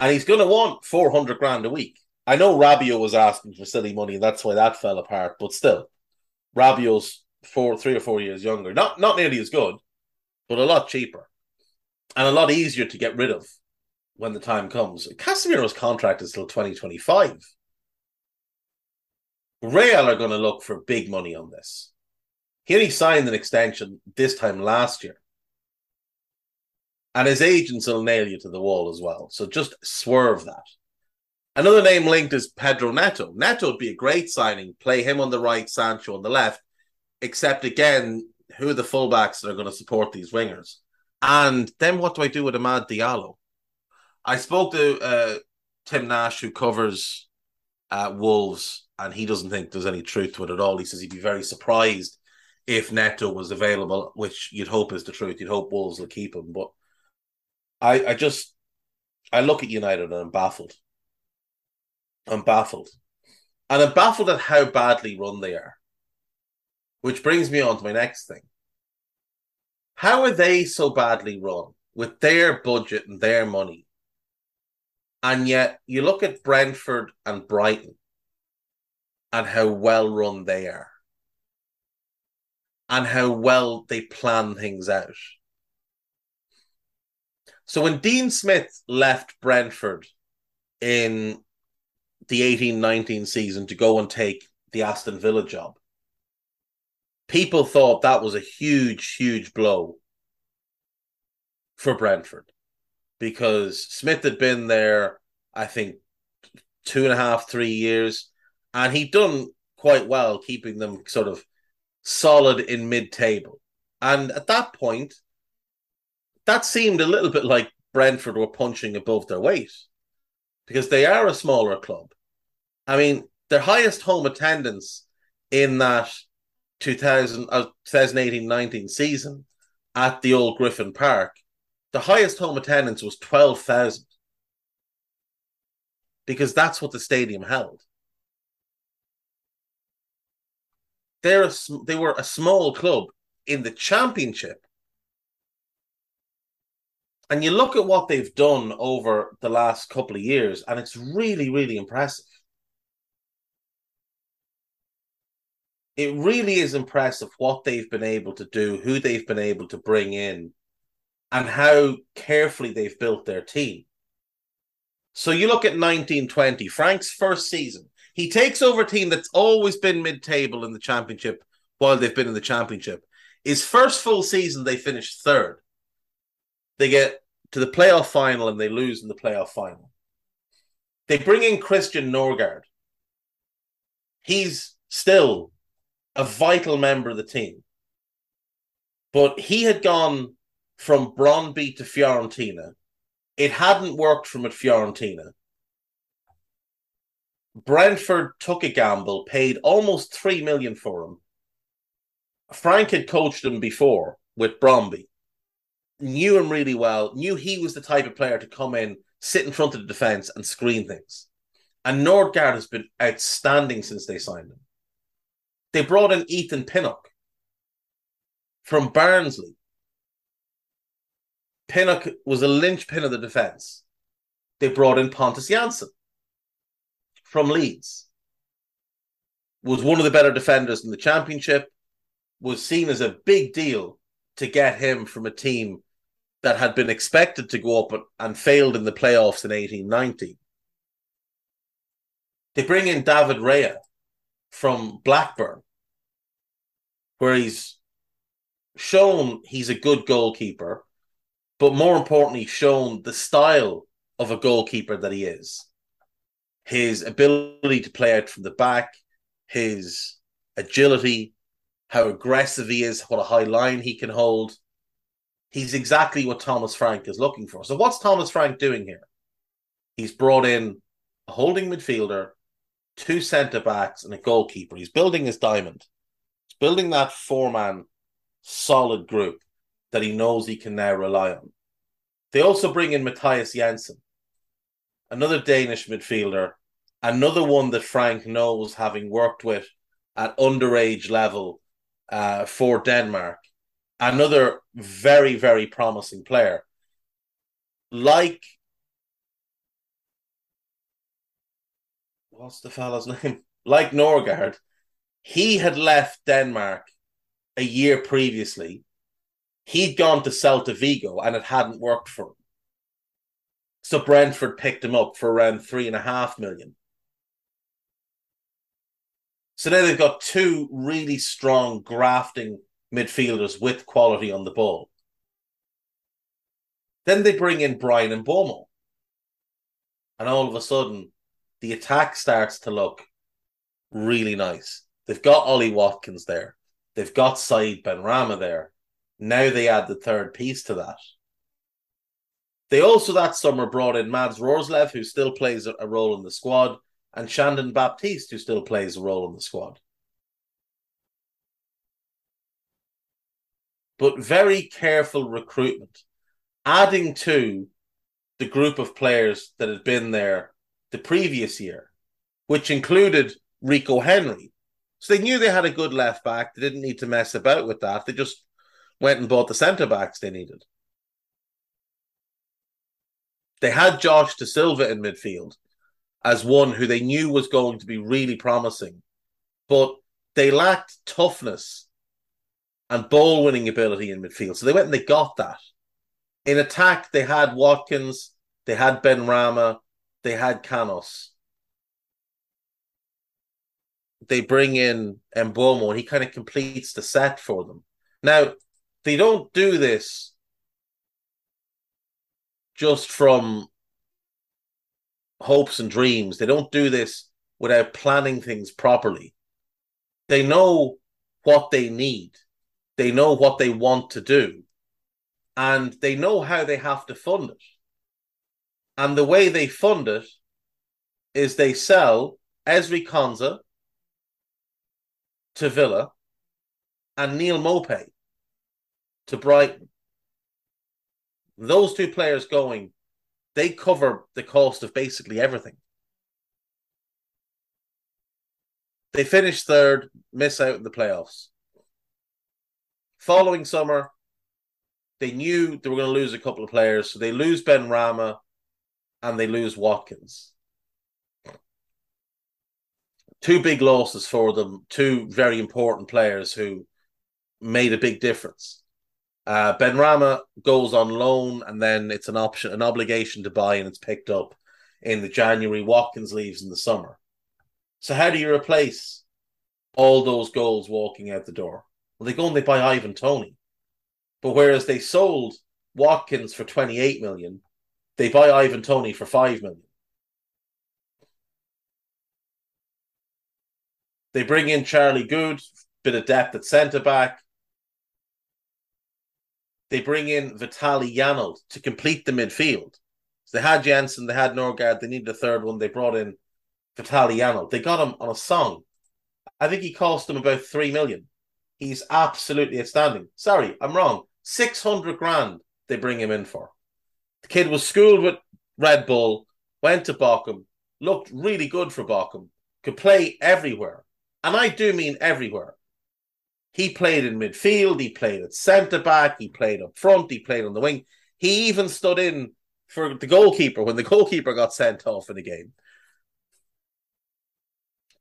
And he's going to want 400 grand a week. I know Rabiot was asking for silly money, and that's why that fell apart. But still, Rabiot's four, three or four years younger. Not not nearly as good, but a lot cheaper and a lot easier to get rid of when the time comes. Casemiro's contract is till 2025. Real are going to look for big money on this. He only signed an extension this time last year. And his agents will nail you to the wall as well. So just swerve that. Another name linked is Pedro Neto. Neto would be a great signing. Play him on the right, Sancho on the left. Except again, who are the fullbacks that are going to support these wingers? And then what do I do with Amad Diallo? I spoke to uh, Tim Nash, who covers uh, Wolves, and he doesn't think there's any truth to it at all. He says he'd be very surprised if Neto was available, which you'd hope is the truth. You'd hope Wolves will keep him. But I, I just, I look at United and I'm baffled. I'm baffled. And I'm baffled at how badly run they are. Which brings me on to my next thing. How are they so badly run with their budget and their money? And yet you look at Brentford and Brighton and how well run they are and how well they plan things out. So when Dean Smith left Brentford in the 18 19 season to go and take the Aston Villa job, people thought that was a huge, huge blow for Brentford because Smith had been there, I think, two and a half, three years, and he'd done quite well keeping them sort of solid in mid table. And at that point, that seemed a little bit like Brentford were punching above their weight because they are a smaller club. I mean, their highest home attendance in that 2000, uh, 2018 19 season at the old Griffin Park the highest home attendance was 12,000 because that's what the stadium held. They're a, they were a small club in the championship. And you look at what they've done over the last couple of years, and it's really, really impressive. It really is impressive what they've been able to do, who they've been able to bring in, and how carefully they've built their team. So you look at 1920, Frank's first season. He takes over a team that's always been mid table in the championship while they've been in the championship. His first full season, they finished third. They get to the playoff final and they lose in the playoff final. They bring in Christian Nørgaard. He's still a vital member of the team. But he had gone from Brøndby to Fiorentina. It hadn't worked from at Fiorentina. Brentford took a gamble, paid almost three million for him. Frank had coached him before with Brøndby, knew him really well, knew he was the type of player to come in, sit in front of the defense, and screen things. And Nørgaard has been outstanding since they signed him. They brought in Ethan Pinnock from Barnsley. Pinnock was a linchpin of the defense. They brought in Pontus Jansson from Leeds. Was one of the better defenders in the championship. Was seen as a big deal to get him from a team that had been expected to go up and failed in the playoffs in 1890. They bring in David Raya from Blackburn, where he's shown he's a good goalkeeper but more importantly, shown the style of a goalkeeper that he is. His ability to play out from the back, his agility, how aggressive he is, what a high line he can hold. He's exactly what Thomas Frank is looking for. So, what's Thomas Frank doing here? He's brought in a holding midfielder, two centre backs, and a goalkeeper. He's building his diamond. He's building that four man solid group that he knows he can now rely on. They also bring in Mathias Jensen, another Danish midfielder, another one that Frank knows having worked with at underage level uh, for Denmark, another very, very promising player. Like, what's the fellow's [LAUGHS] name? Like Nørgaard, he had left Denmark a year previously He'd gone to Celta Vigo and it hadn't worked for him. So Brentford picked him up for around three and a half million. So now they've got two really strong grafting midfielders with quality on the ball. Then they bring in Bryan and Mbeumo. And all of a sudden, the attack starts to look really nice. They've got Ollie Watkins there. They've got Saeed Said Benrahma there. Now they add the third piece to that. They also that summer brought in Mads Roerslev, who still plays a role in the squad, and Shandon Baptiste, who still plays a role in the squad. But very careful recruitment, adding to the group of players that had been there the previous year, which included Rico Henry. So they knew they had a good left back. They didn't need to mess about with that. They just went and bought the centre backs they needed. They had Josh Dasilva in midfield as one who they knew was going to be really promising, but they lacked toughness and ball winning ability in midfield. So they went and they got that. In attack, they had Watkins, they had Benrahma, they had Canos. They bring in Mbeumo and he kind of completes the set for them. Now, they don't do this just from hopes and dreams. They don't do this without planning things properly. They know what they need, they know what they want to do, and they know how they have to fund it. And the way they fund it is they sell Ezri Konsa to Villa and Neal Maupay to Brighton those two players going, they cover the cost of basically everything. They finish third, miss out in the playoffs. Following summer, they knew they were going to lose a couple of players, so they lose Benrahma and they lose Watkins. Two big losses for them, two very important players who made a big difference. Uh, Benrahma goes on loan, and then it's an option, an obligation to buy, and it's picked up in the January. Watkins leaves in the summer. So how do you replace all those goals walking out the door? Well, they go and they buy Ivan Toney, But whereas they sold Watkins for 28 million, they buy Ivan Toney for 5 million. They bring in Charlie Goode, bit of depth at centre back. They bring in Vitaly Janelt to complete the midfield. So they had Jensen, they had Nørgaard, they needed a third one. They brought in Vitaly Janelt. They got him on a song. I think he cost them about three million. He's absolutely outstanding. Sorry, I'm wrong. 600 grand they bring him in for. The kid was schooled with Red Bull, went to Bochum, looked really good for Bochum, could play everywhere. And I do mean everywhere. He played in midfield, he played at centre back, he played up front, he played on the wing. He even stood in for the goalkeeper when the goalkeeper got sent off in the game.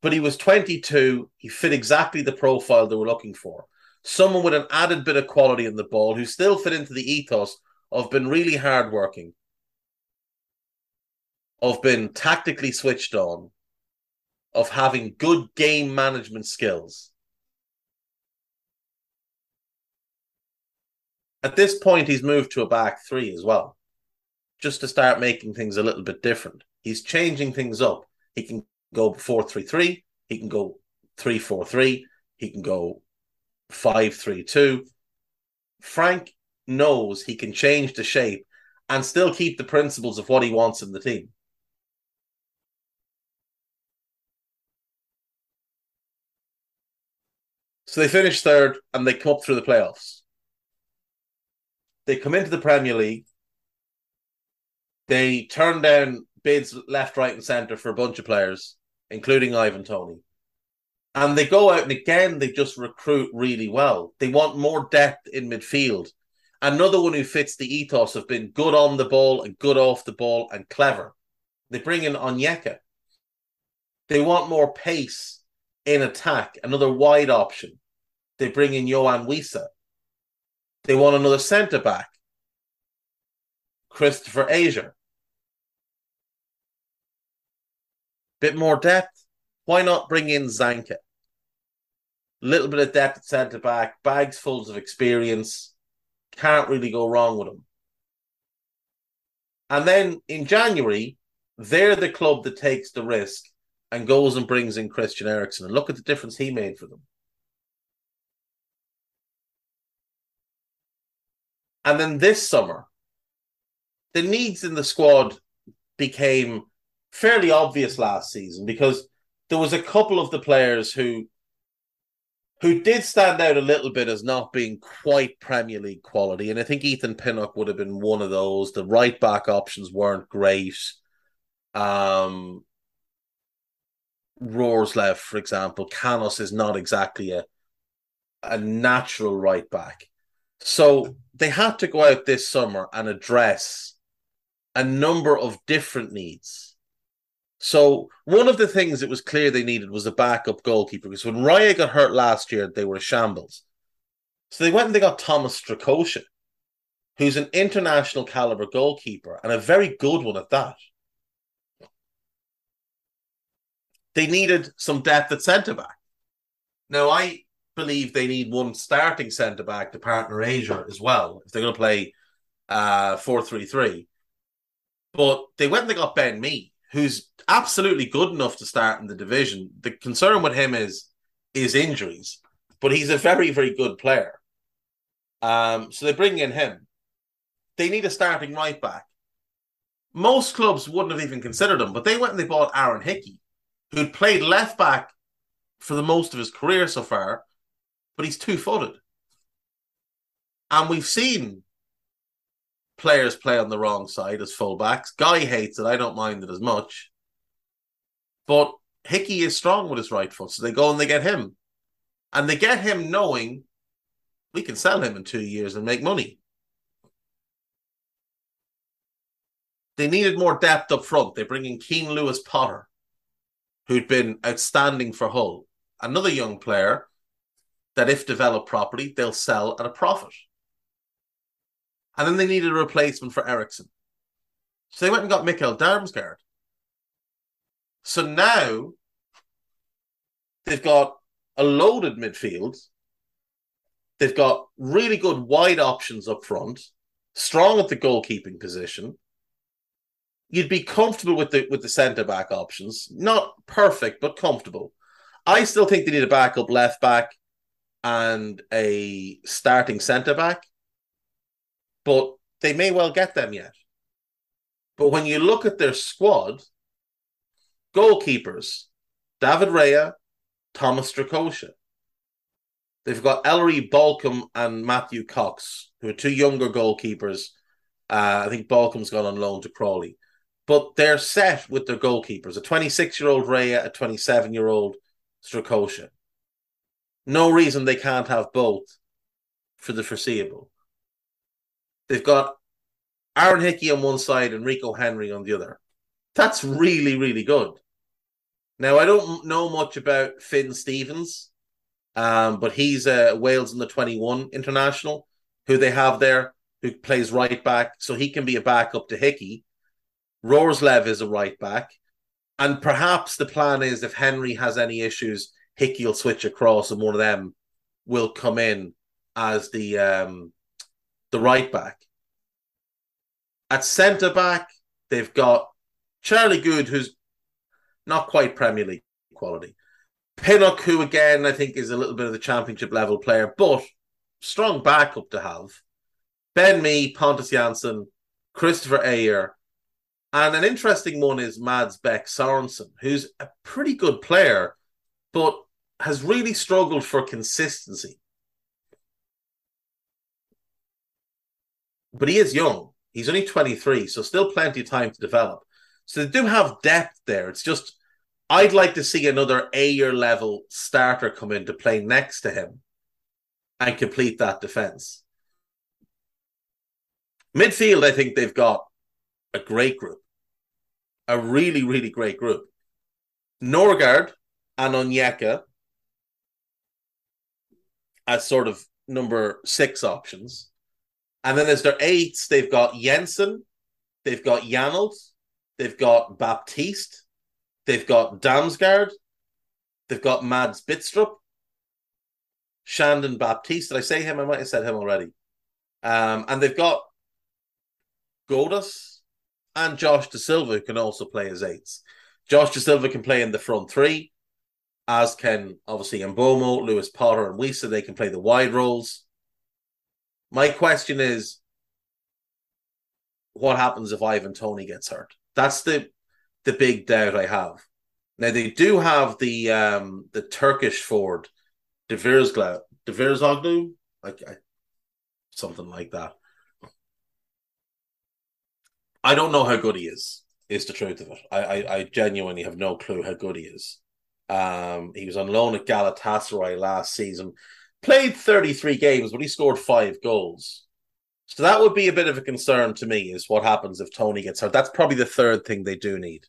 But he was 22. He fit exactly the profile they were looking for. Someone with an added bit of quality in the ball who still fit into the ethos of been really hardworking, of been tactically switched on, of having good game management skills At this point, he's moved to a back three as well, just to start making things a little bit different. He's changing things up. He can go four three three. He can go three four three. He can go five three two. Frank knows he can change the shape and still keep the principles of what he wants in the team. So they finish third and they come up through the playoffs. They come into the Premier League. They turn down bids left, right, and centre for a bunch of players, including Ivan Toney. And they go out and again, they just recruit really well. They want more depth in midfield. Another one who fits the ethos of being good on the ball and good off the ball and clever. They bring in Onyeka. They want more pace in attack, another wide option. They bring in Yoane Wissa. They want another centre back, Kristoffer Ajer. Bit more depth. Why not bring in Zanka? Little bit of depth at centre back, bags full of experience. Can't really go wrong with them. And then in January, they're the club that takes the risk and goes and brings in Christian Eriksen. And look at the difference he made for them. And then this summer, the needs in the squad became fairly obvious last season because there was a couple of the players who who did stand out a little bit as not being quite Premier League quality. And I think Ethan Pinnock would have been one of those. The right back options weren't great. Um, Roerslev, for example, Canos is not exactly a a natural right back. So they had to go out this summer and address a number of different needs. So one of the things it was clear they needed was a backup goalkeeper because when Raya got hurt last year, they were a shambles. So they went and they got Thomas Strakosha, who's an international caliber goalkeeper and a very good one at that. They needed some depth at centre back. Now I believe they need one starting centre back to partner Ajer as well if they're going to play uh, four three three. But they went and they got Ben Mee, who's absolutely good enough to start in the division. The concern with him is is injuries, but he's a very very good player. Um, so they bring in him. They need a starting right back. Most clubs wouldn't have even considered him, but they went and they bought Aaron Hickey, who'd played left back for the most of his career so far, but he's two footed. And we've seen players play on the wrong side as fullbacks. Guy hates it. I don't mind it as much. But Hickey is strong with his right foot, so they go and they get him. And they get him knowing we can sell him in two years and make money. They needed more depth up front. They bring in Keane Lewis Potter, who'd been outstanding for Hull. Another young player that, if developed properly, they'll sell at a profit. And then they needed a replacement for Eriksen. So they went and got Mikkel Damsgaard. So now they've got a loaded midfield. They've got really good wide options up front, strong at the goalkeeping position. You'd be comfortable with the with the centre back options. Not perfect, but comfortable. I still think they need a backup left back and a starting centre back, but they may well get them yet. But when you look at their squad, goalkeepers, David Raya, Thomas Strakosha. They've got Ellery Balcombe and Matthew Cox, who are two younger goalkeepers. Uh, I think Balcombe's gone on loan to Crawley. But they're set with their goalkeepers a 26 year old Raya, a 27 year old Strakosha. No reason they can't have both for the foreseeable. They've got Aaron Hickey on one side and Rico Henry on the other. That's really, really good. Now, I don't know much about Finn Stevens, um, but he's a Wales in the 21 international who they have there, who plays right back, so he can be a backup to Hickey. Roerslev is a right back. And perhaps the plan is if Henry has any issues, Hickey will switch across, and one of them will come in as the um, the right back. At centre back, they've got Charlie Goode, who's not quite Premier League quality. Pinnock, who again I think is a little bit of the championship level player, but strong backup to have. Ben Mee, Pontus Jansson, Kristoffer Ajer, and an interesting one is Mads Bech Sorensen, who's a pretty good player, but has really struggled for consistency. But he is young. He's only 23, so still plenty of time to develop. So they do have depth there. It's just I'd like to see another Ajer level starter come in to play next to him and complete that defense. Midfield, I think they've got a great group. A really, really great group. Nørgaard and Onyeka as sort of number six options. And then as their eights, they've got Jensen, they've got Janelt, they've got Baptiste, they've got Damsgaard, they've got Mads Bidstrup. Shandon Baptiste. Did I say him? I might have said him already. Um, and they've got Ghoddos, and Josh Dasilva who can also play as eights. Josh Dasilva can play in the front three, as can obviously Mbeumo, Lewis Potter, and Wissa. They can play the wide roles. My question is, what happens if Ivan Toney gets hurt? That's the the big doubt I have. Now they do have the um the Turkish forward, Devirzgla, Devirzoglu, like I, something like that. I don't know how good he is. Is the truth of it. I, I, I genuinely have no clue how good he is. Um, he was on loan at Galatasaray last season, played 33 games, but he scored five goals. So that would be a bit of a concern to me is what happens if Toney gets hurt. That's probably the third thing they do need.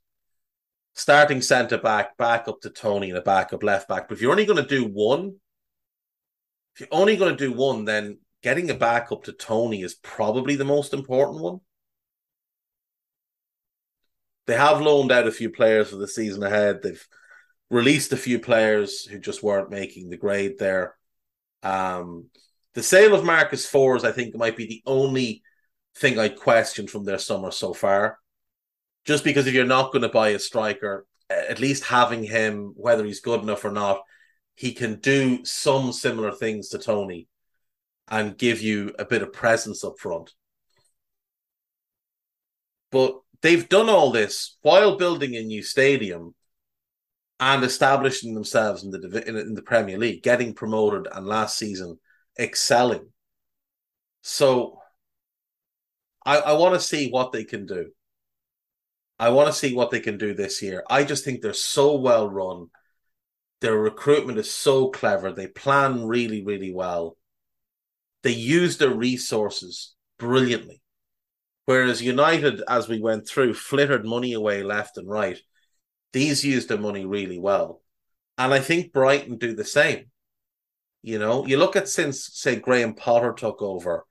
Starting centre back, back up to Toney and a backup left back. But if you're only going to do one, if you're only going to do one, then getting a backup to Toney is probably the most important one. They have loaned out a few players for the season ahead. They've released a few players who just weren't making the grade there. Um, the sale of Marcus Forss, I think, might be the only thing I question from their summer so far. Just because if you're not going to buy a striker, at least having him, whether he's good enough or not, he can do some similar things to Toney and give you a bit of presence up front. But they've done all this while building a new stadium and establishing themselves in the in the Premier League, getting promoted, and last season excelling. So, I I want to see what they can do. I want to see what they can do this year. I just think they're so well run. Their recruitment is so clever. They plan really, really well. They use their resources brilliantly. Whereas United, as we went through, flittered money away left and right. These used their money really well. And I think Brighton do the same. You know, you look at since, say, Graham Potter took over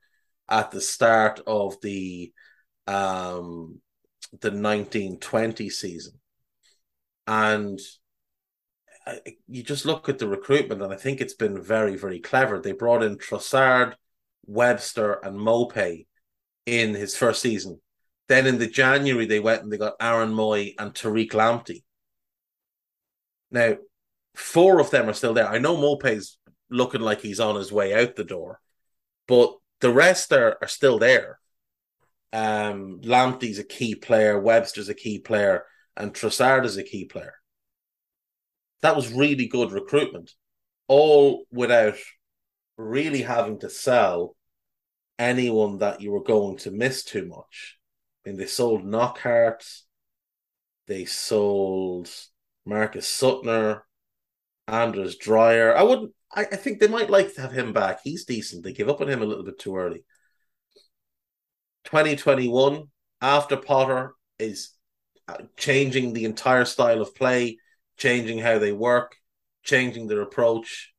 at the start of the um the 1920 season. And you just look at the recruitment, and I think it's been very, very clever. They brought in Trossard, Webster, and Maupay in his first season. Then in the January, they went and they got Aaron Mooy and Tariq Lamptey. Now, four of them are still there. I know Maupay's looking like he's on his way out the door, but the rest are, are still there. Um, Lamptey's a key player, Webster's a key player, and Trossard is a key player. That was really good recruitment, all without really having to sell anyone that you were going to miss too much. I mean, they sold Knockaert, they sold Markus Suttner, Anders Dreyer. I wouldn't. I, I think they might like to have him back. He's decent. They give up on him a little bit too early. 2021 after Potter is uh, changing the entire style of play, changing how they work, changing their approach.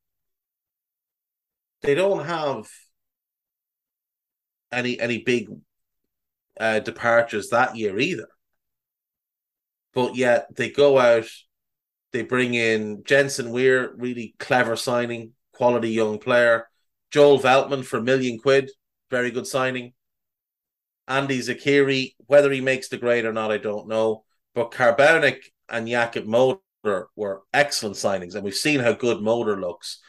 They don't have any any big uh, departures that year either. But yet they go out, they bring in Jensen Weir, really clever signing, quality young player. Joel Veltman for a million quid, very good signing. Andi Zeqiri, whether he makes the grade or not, I don't know. But Karbownik and Jakub Moder were excellent signings, and we've seen how good Moder looks.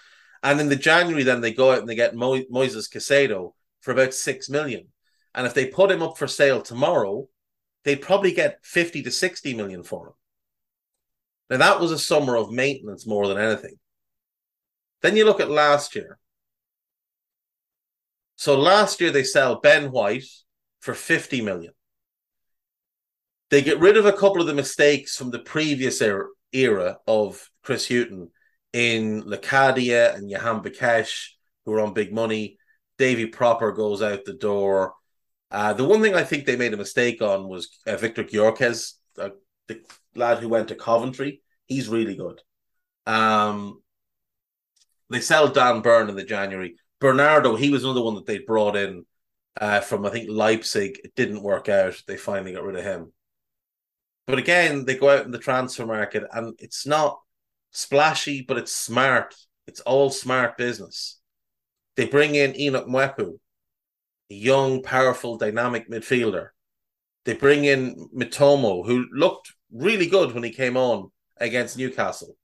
And in the January, then they go out and they get Mo- Moises Caicedo, for about six million. And if they put him up for sale tomorrow, they'd probably get 50 to 60 million for him. Now, that was a summer of maintenance more than anything. Then you look at last year. So last year they sell Ben White for 50 million. They get rid of a couple of the mistakes from the previous era, era of Chris Hughton in Locadia and Jahanbakhsh, who were on big money. Davy Pröpper goes out the door. Uh, the one thing I think they made a mistake on was uh, Viktor Gyökeres, uh, the lad who went to Coventry. He's really good. Um, they sell Dan Burn in the January. Bernardo, he was another one that they brought in uh, from I think Leipzig. It didn't work out. They finally got rid of him. But again, they go out in the transfer market, and it's not splashy, but it's smart. It's all smart business. They bring in Enoch Mwepu, a young, powerful, dynamic midfielder. They bring in Mitoma, who looked really good when he came on against Newcastle.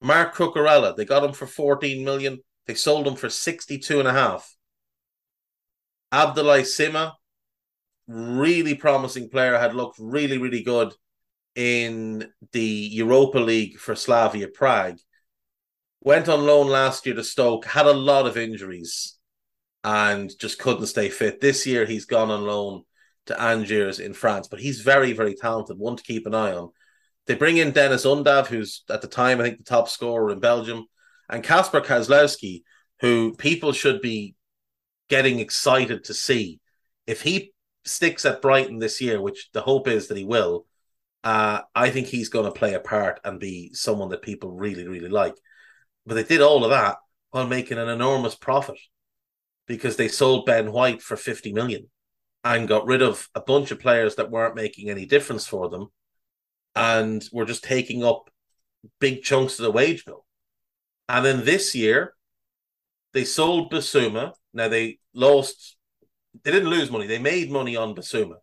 Marc Cucurella, they got him for 14 million. They sold him for 62 and a half. Abdallah Sima, really promising player, had looked really, really good in the Europa League for Slavia Prague. Went on loan last year to Stoke, had a lot of injuries and just couldn't stay fit. This year he's gone on loan to Angers in France, but he's very, very talented, one to keep an eye on. They bring in Deniz Undav, who's at the time, I think, the top scorer in Belgium, and Kacper Kozlowski, who people should be getting excited to see. If he sticks at Brighton this year, which the hope is that he will, uh, I think he's going to play a part and be someone that people really, really like. But they did all of that while making an enormous profit because they sold Ben White for 50 million and got rid of a bunch of players that weren't making any difference for them and were just taking up big chunks of the wage bill. And then this year, they sold Bissouma. Now they lost, they didn't lose money. They made money on Bissouma.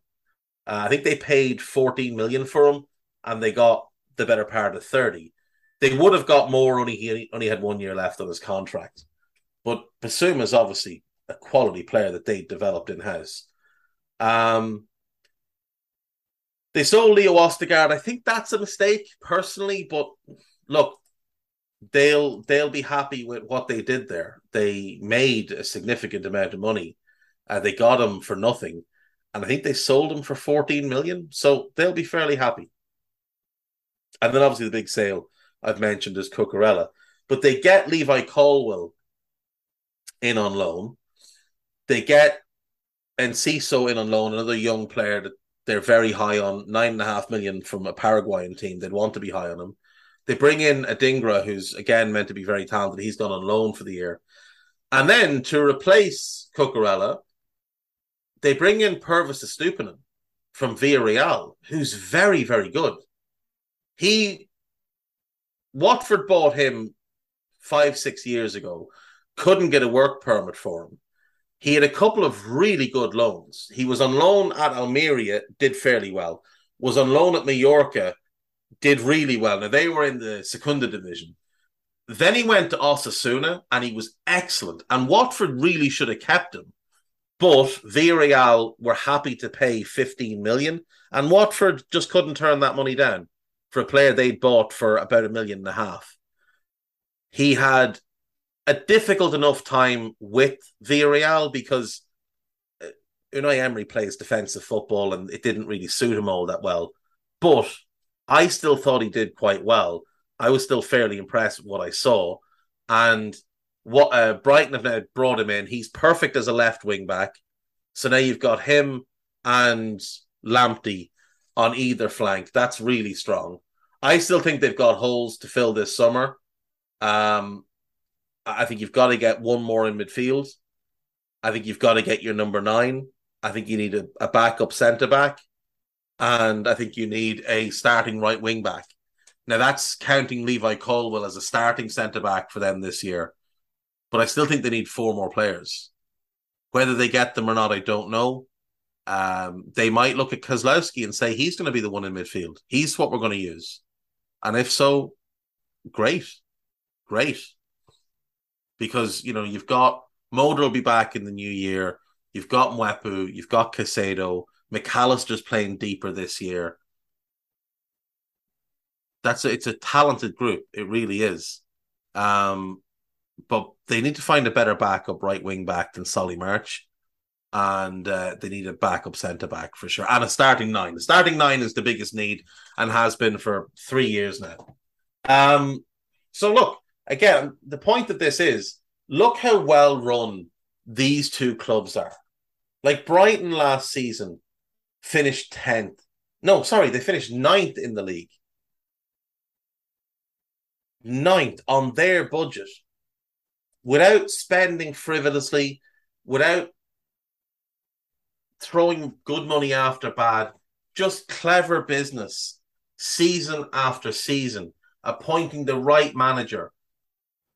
Uh, I think they paid 14 million for him and they got the better part of 30. They would have got more only he only had one year left on his contract. But Bissouma is obviously a quality player that they developed in house. Um, they sold Leo Ostigard. I think that's a mistake personally, but look, they'll they'll be happy with what they did there. They made a significant amount of money. Uh, they got him for nothing, and I think they sold him for fourteen million. So they'll be fairly happy. And then obviously the big sale I've mentioned is Cucurella, but they get Levi Colwill in on loan. They get Enciso in on loan, another young player that they're very high on, nine and a half million from a Paraguayan team. They'd want to be high on him. They bring in Adingra, who's again meant to be very talented. He's gone on loan for the year. And then to replace Cucurella, they bring in Pervis Estupiñán from Villarreal, who's very, very good. He Watford bought him five, six years ago, couldn't get a work permit for him. He had a couple of really good loans. He was on loan at Almeria, did fairly well. Was on loan at Mallorca, did really well. Now they were in the Segunda division. Then he went to Osasuna and he was excellent. And Watford really should have kept him. But Villarreal were happy to pay 15 million. And Watford just couldn't turn that money down for a player they'd bought for about a million and a half. He had a difficult enough time with Villarreal because uh, Unai Emery plays defensive football and it didn't really suit him all that well. But I still thought he did quite well. I was still fairly impressed with what I saw. And what uh, Brighton have now brought him in. He's perfect as a left wing back. So now you've got him and Lamptey on either flank. That's really strong. I still think they've got holes to fill this summer. Um, I think you've got to get one more in midfield. I think you've got to get your number nine. I think you need a, a backup centre back. And I think you need a starting right wing back. Now, that's counting Levi Colwill as a starting centre back for them this year. But I still think they need four more players. Whether they get them or not, I don't know. Um, they might look at Kozlowski and say he's going to be the one in midfield. He's what we're going to use. And if so, great. Great because you know you've got Moder will be back in the new year. You've got Mwepu, you've got Caicedo, Mac Allister's playing deeper this year. That's a, it's a talented group. It really is. Um, but they need to find a better backup right wing back than Solly March. And uh, they need a backup centre back for sure. And a starting nine. The starting nine is the biggest need and has been for three years now. Um, so look, again, the point of this is look how well run these two clubs are. Like Brighton last season finished 10th. No, sorry, they finished ninth in the league. Ninth on their budget without spending frivolously, without throwing good money after bad, just clever business season after season, appointing the right manager,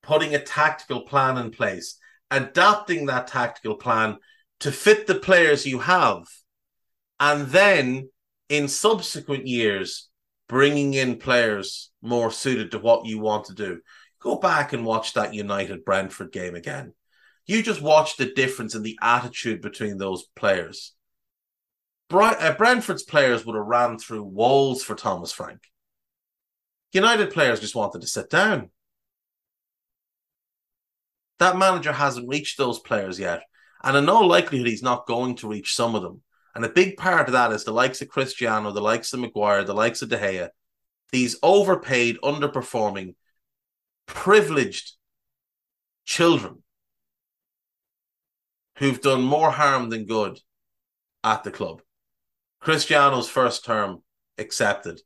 putting a tactical plan in place, adapting that tactical plan to fit the players you have. and then in subsequent years, bringing in players more suited to what you want to do. Go back and watch that United Brentford game again. You just watch the difference in the attitude between those players. uh, Brentford's players would have ran through walls for Thomas Frank. United players just wanted to sit down. That manager hasn't reached those players yet. And in no likelihood, he's not going to reach some of them. And a big part of that is the likes of Cristiano, the likes of Maguire, the likes of De Gea, these overpaid, underperforming, privileged children who've done more harm than good at the club. Cristiano's first term accepted.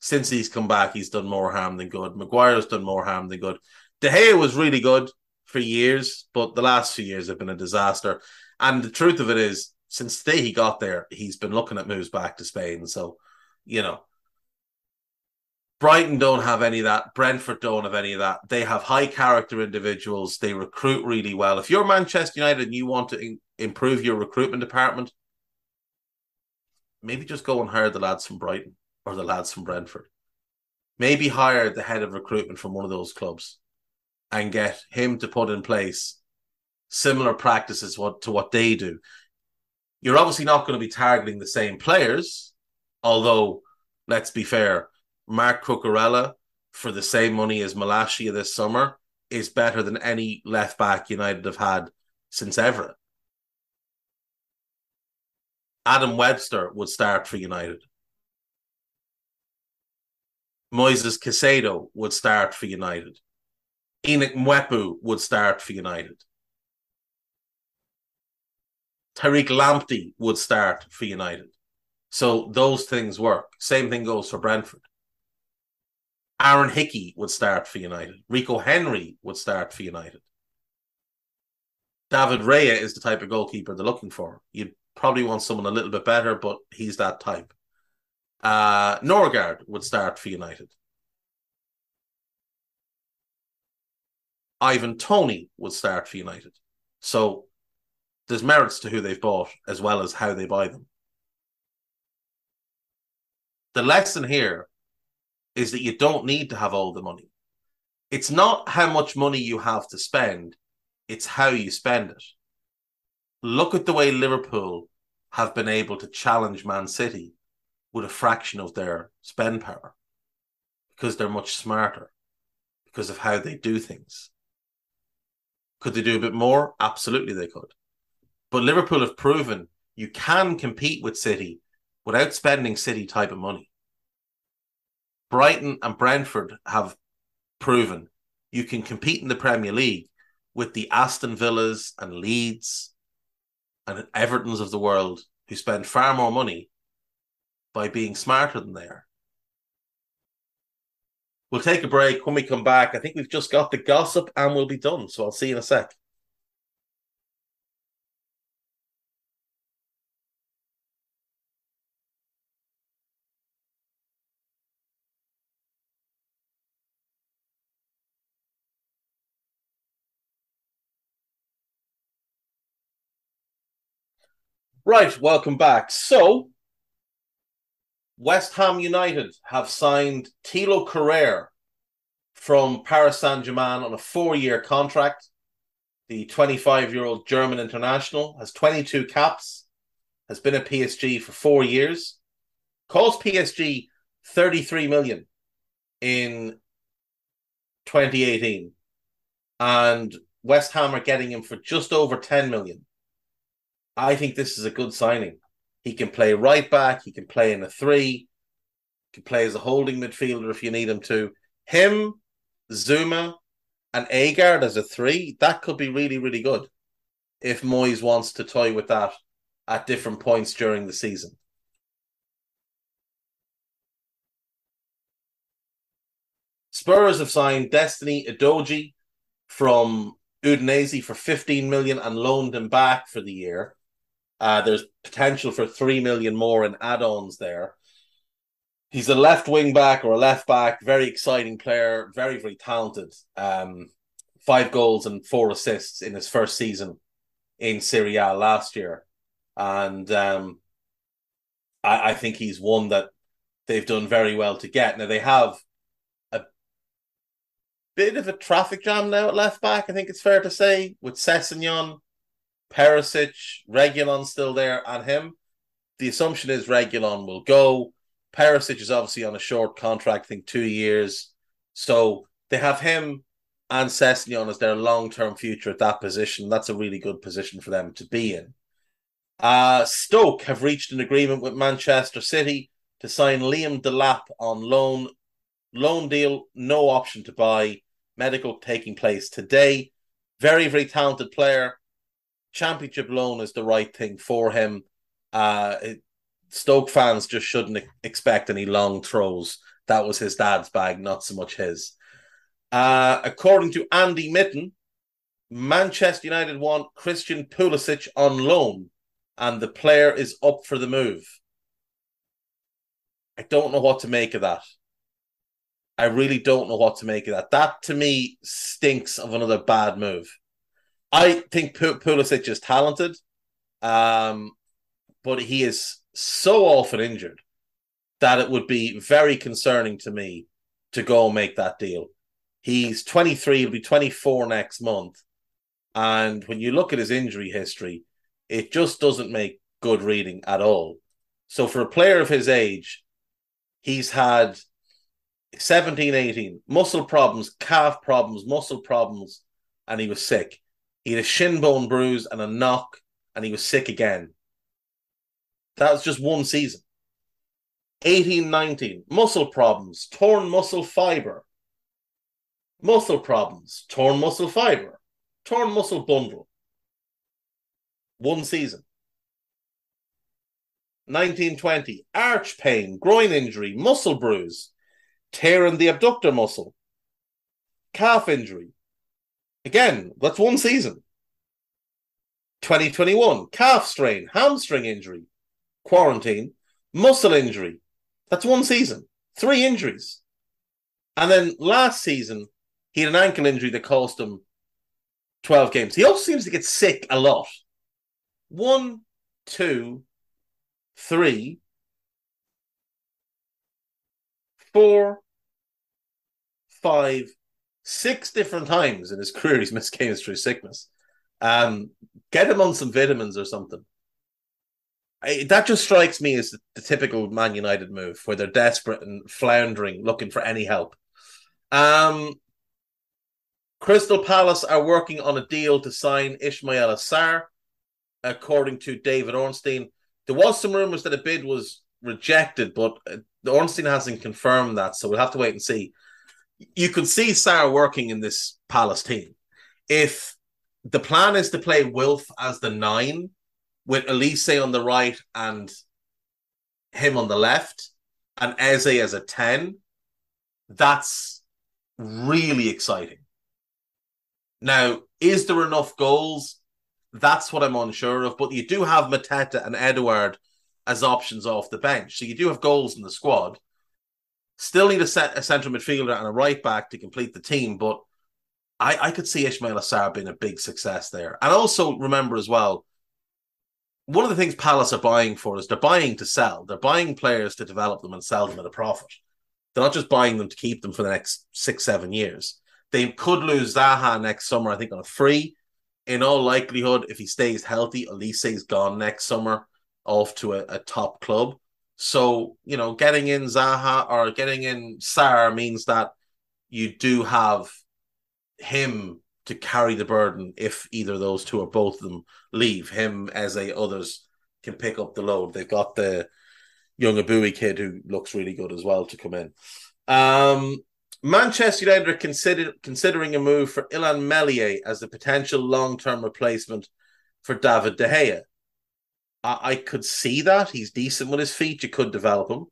Since he's come back, he's done more harm than good. Maguire's done more harm than good. De Gea was really good for years, but the last few years have been a disaster. And the truth of it is, since the day he got there, he's been looking at moves back to Spain. So, you know, Brighton don't have any of that. Brentford don't have any of that. They have high character individuals. They recruit really well. If you're Manchester United and you want to in- improve your recruitment department, maybe just go and hire the lads from Brighton or the lads from Brentford. Maybe hire the head of recruitment from one of those clubs and get him to put in place similar practices what, to what they do. You're obviously not going to be targeting the same players, although let's be fair, Marc Cucurella for the same money as Malacia this summer is better than any left back United have had since Evra. Adam Webster would start for United. Moises Caicedo would start for United. Enock Mwepu would start for United. Tariq Lamptey would start for United. So those things work. Same thing goes for Brentford. Aaron Hickey would start for United. Rico Henry would start for United. David Raya is the type of goalkeeper they're looking for. You'd probably want someone a little bit better, but he's that type. Uh, Nørgaard would start for United. Ivan Toney would start for United. So there's merits to who they've bought as well as how they buy them. The lesson here is that you don't need to have all the money. It's not how much money you have to spend, it's how you spend it. Look at the way Liverpool have been able to challenge Man City with a fraction of their spend power because they're much smarter because of how they do things. Could they do a bit more? Absolutely, they could. But Liverpool have proven you can compete with City without spending City type of money. Brighton and Brentford have proven you can compete in the Premier League with the Aston Villas and Leeds and Evertons of the world who spend far more money by being smarter than they are. We'll take a break. When we come back, I think we've just got the gossip and we'll be done. So I'll see you in a sec. Right, welcome back. So, West Ham United have signed Tilo Kehrer from Paris Saint Germain on a four year contract. The 25 year old German international has 22 caps, has been at PSG for four years, cost PSG 33 million in 2018. And West Ham are getting him for just over 10 million. I think this is a good signing. He can play right back. He can play in a three. He can play as a holding midfielder if you need him to. Him, Zouma, and Aguerd as a three. That could be really, really good if Moyes wants to toy with that at different points during the season. Spurs have signed Destiny Udogie from Udinese for 15 million and loaned him back for the year. Uh, there's potential for three million more in add-ons there. He's a left wing back or a left back, very exciting player, very very talented. Um, five goals and four assists in his first season in Serie A last year, and um, I, I think he's one that they've done very well to get. Now they have a bit of a traffic jam now at left back. I think it's fair to say with Sessegnon, Perisic, Regulon still there, and him. The assumption is Regulon will go. Perisic is obviously on a short contract, I think two years. So they have him and Sessegnon as their long term future at that position. That's a really good position for them to be in. Uh, Stoke have reached an agreement with Manchester City to sign Liam Delap on loan. Loan deal, no option to buy. Medical taking place today. Very, very talented player. Championship loan is the right thing for him. Uh, it, Stoke fans just shouldn't expect any long throws. That was his dad's bag, not so much his. Uh, according to Andy Mitten, Manchester United want Christian Pulisic on loan, and the player is up for the move. I don't know what to make of that. I really don't know what to make of that. That to me stinks of another bad move. I think Pulisic is talented, um, but he is so often injured that it would be very concerning to me to go and make that deal. He's 23, he'll be 24 next month. And when you look at his injury history, it just doesn't make good reading at all. So for a player of his age, he's had 17, 18, muscle problems, calf problems, muscle problems, and he was sick. He had a shin bone bruise and a knock, and he was sick again. That was just one season. 18, 19, muscle problems, torn muscle fiber, muscle problems, torn muscle fiber, torn muscle bundle. One season. 1920, arch pain, groin injury, muscle bruise, tear in the abductor muscle, calf injury. Again, that's one season. 2021, calf strain, hamstring injury, quarantine, muscle injury. That's one season. Three injuries. And then last season, he had an ankle injury that cost him 12 games. He also seems to get sick a lot. One, two, three, four, five, six different times in his [LAUGHS] career he's missed games through sickness. Um, get him on some vitamins or something. I, that just strikes me as the, the, typical Man United move, where they're desperate and floundering, looking for any help. Um, Crystal Palace are working on a deal to sign Ismaila Sarr, according to David Ornstein. There was some rumors that a bid was rejected, but uh, Ornstein hasn't confirmed that, so we'll have to wait and see. You could see Sarr working in this Palace team. If the plan is to play Wilf as the nine, with Olise on the right and him on the left, and Eze as a 10, that's really exciting. Now, is there enough goals? That's what I'm unsure of. But you do have Mateta and Edouard as options off the bench. So you do have goals in the squad. Still need a, set, a central midfielder and a right back to complete the team. But I, I could see Ismaila Sarr being a big success there. And also remember as well, one of the things Palace are buying for is they're buying to sell. They're buying players to develop them and sell them at a profit. They're not just buying them to keep them for the next six, seven years. They could lose Zaha next summer, I think, on a free. In all likelihood, if he stays healthy, Olise is gone next summer off to a, a top club. So, you know, getting in Zaha or getting in Sarr means that you do have him to carry the burden if either those two or both of them leave. Him as a others can pick up the load. They've got the young Eboue kid who looks really good as well to come in. Um, Manchester United are consider- considering a move for Illan Meslier as a potential long term replacement for David De Gea. I-, I could see that. He's decent with his feet. You could develop him.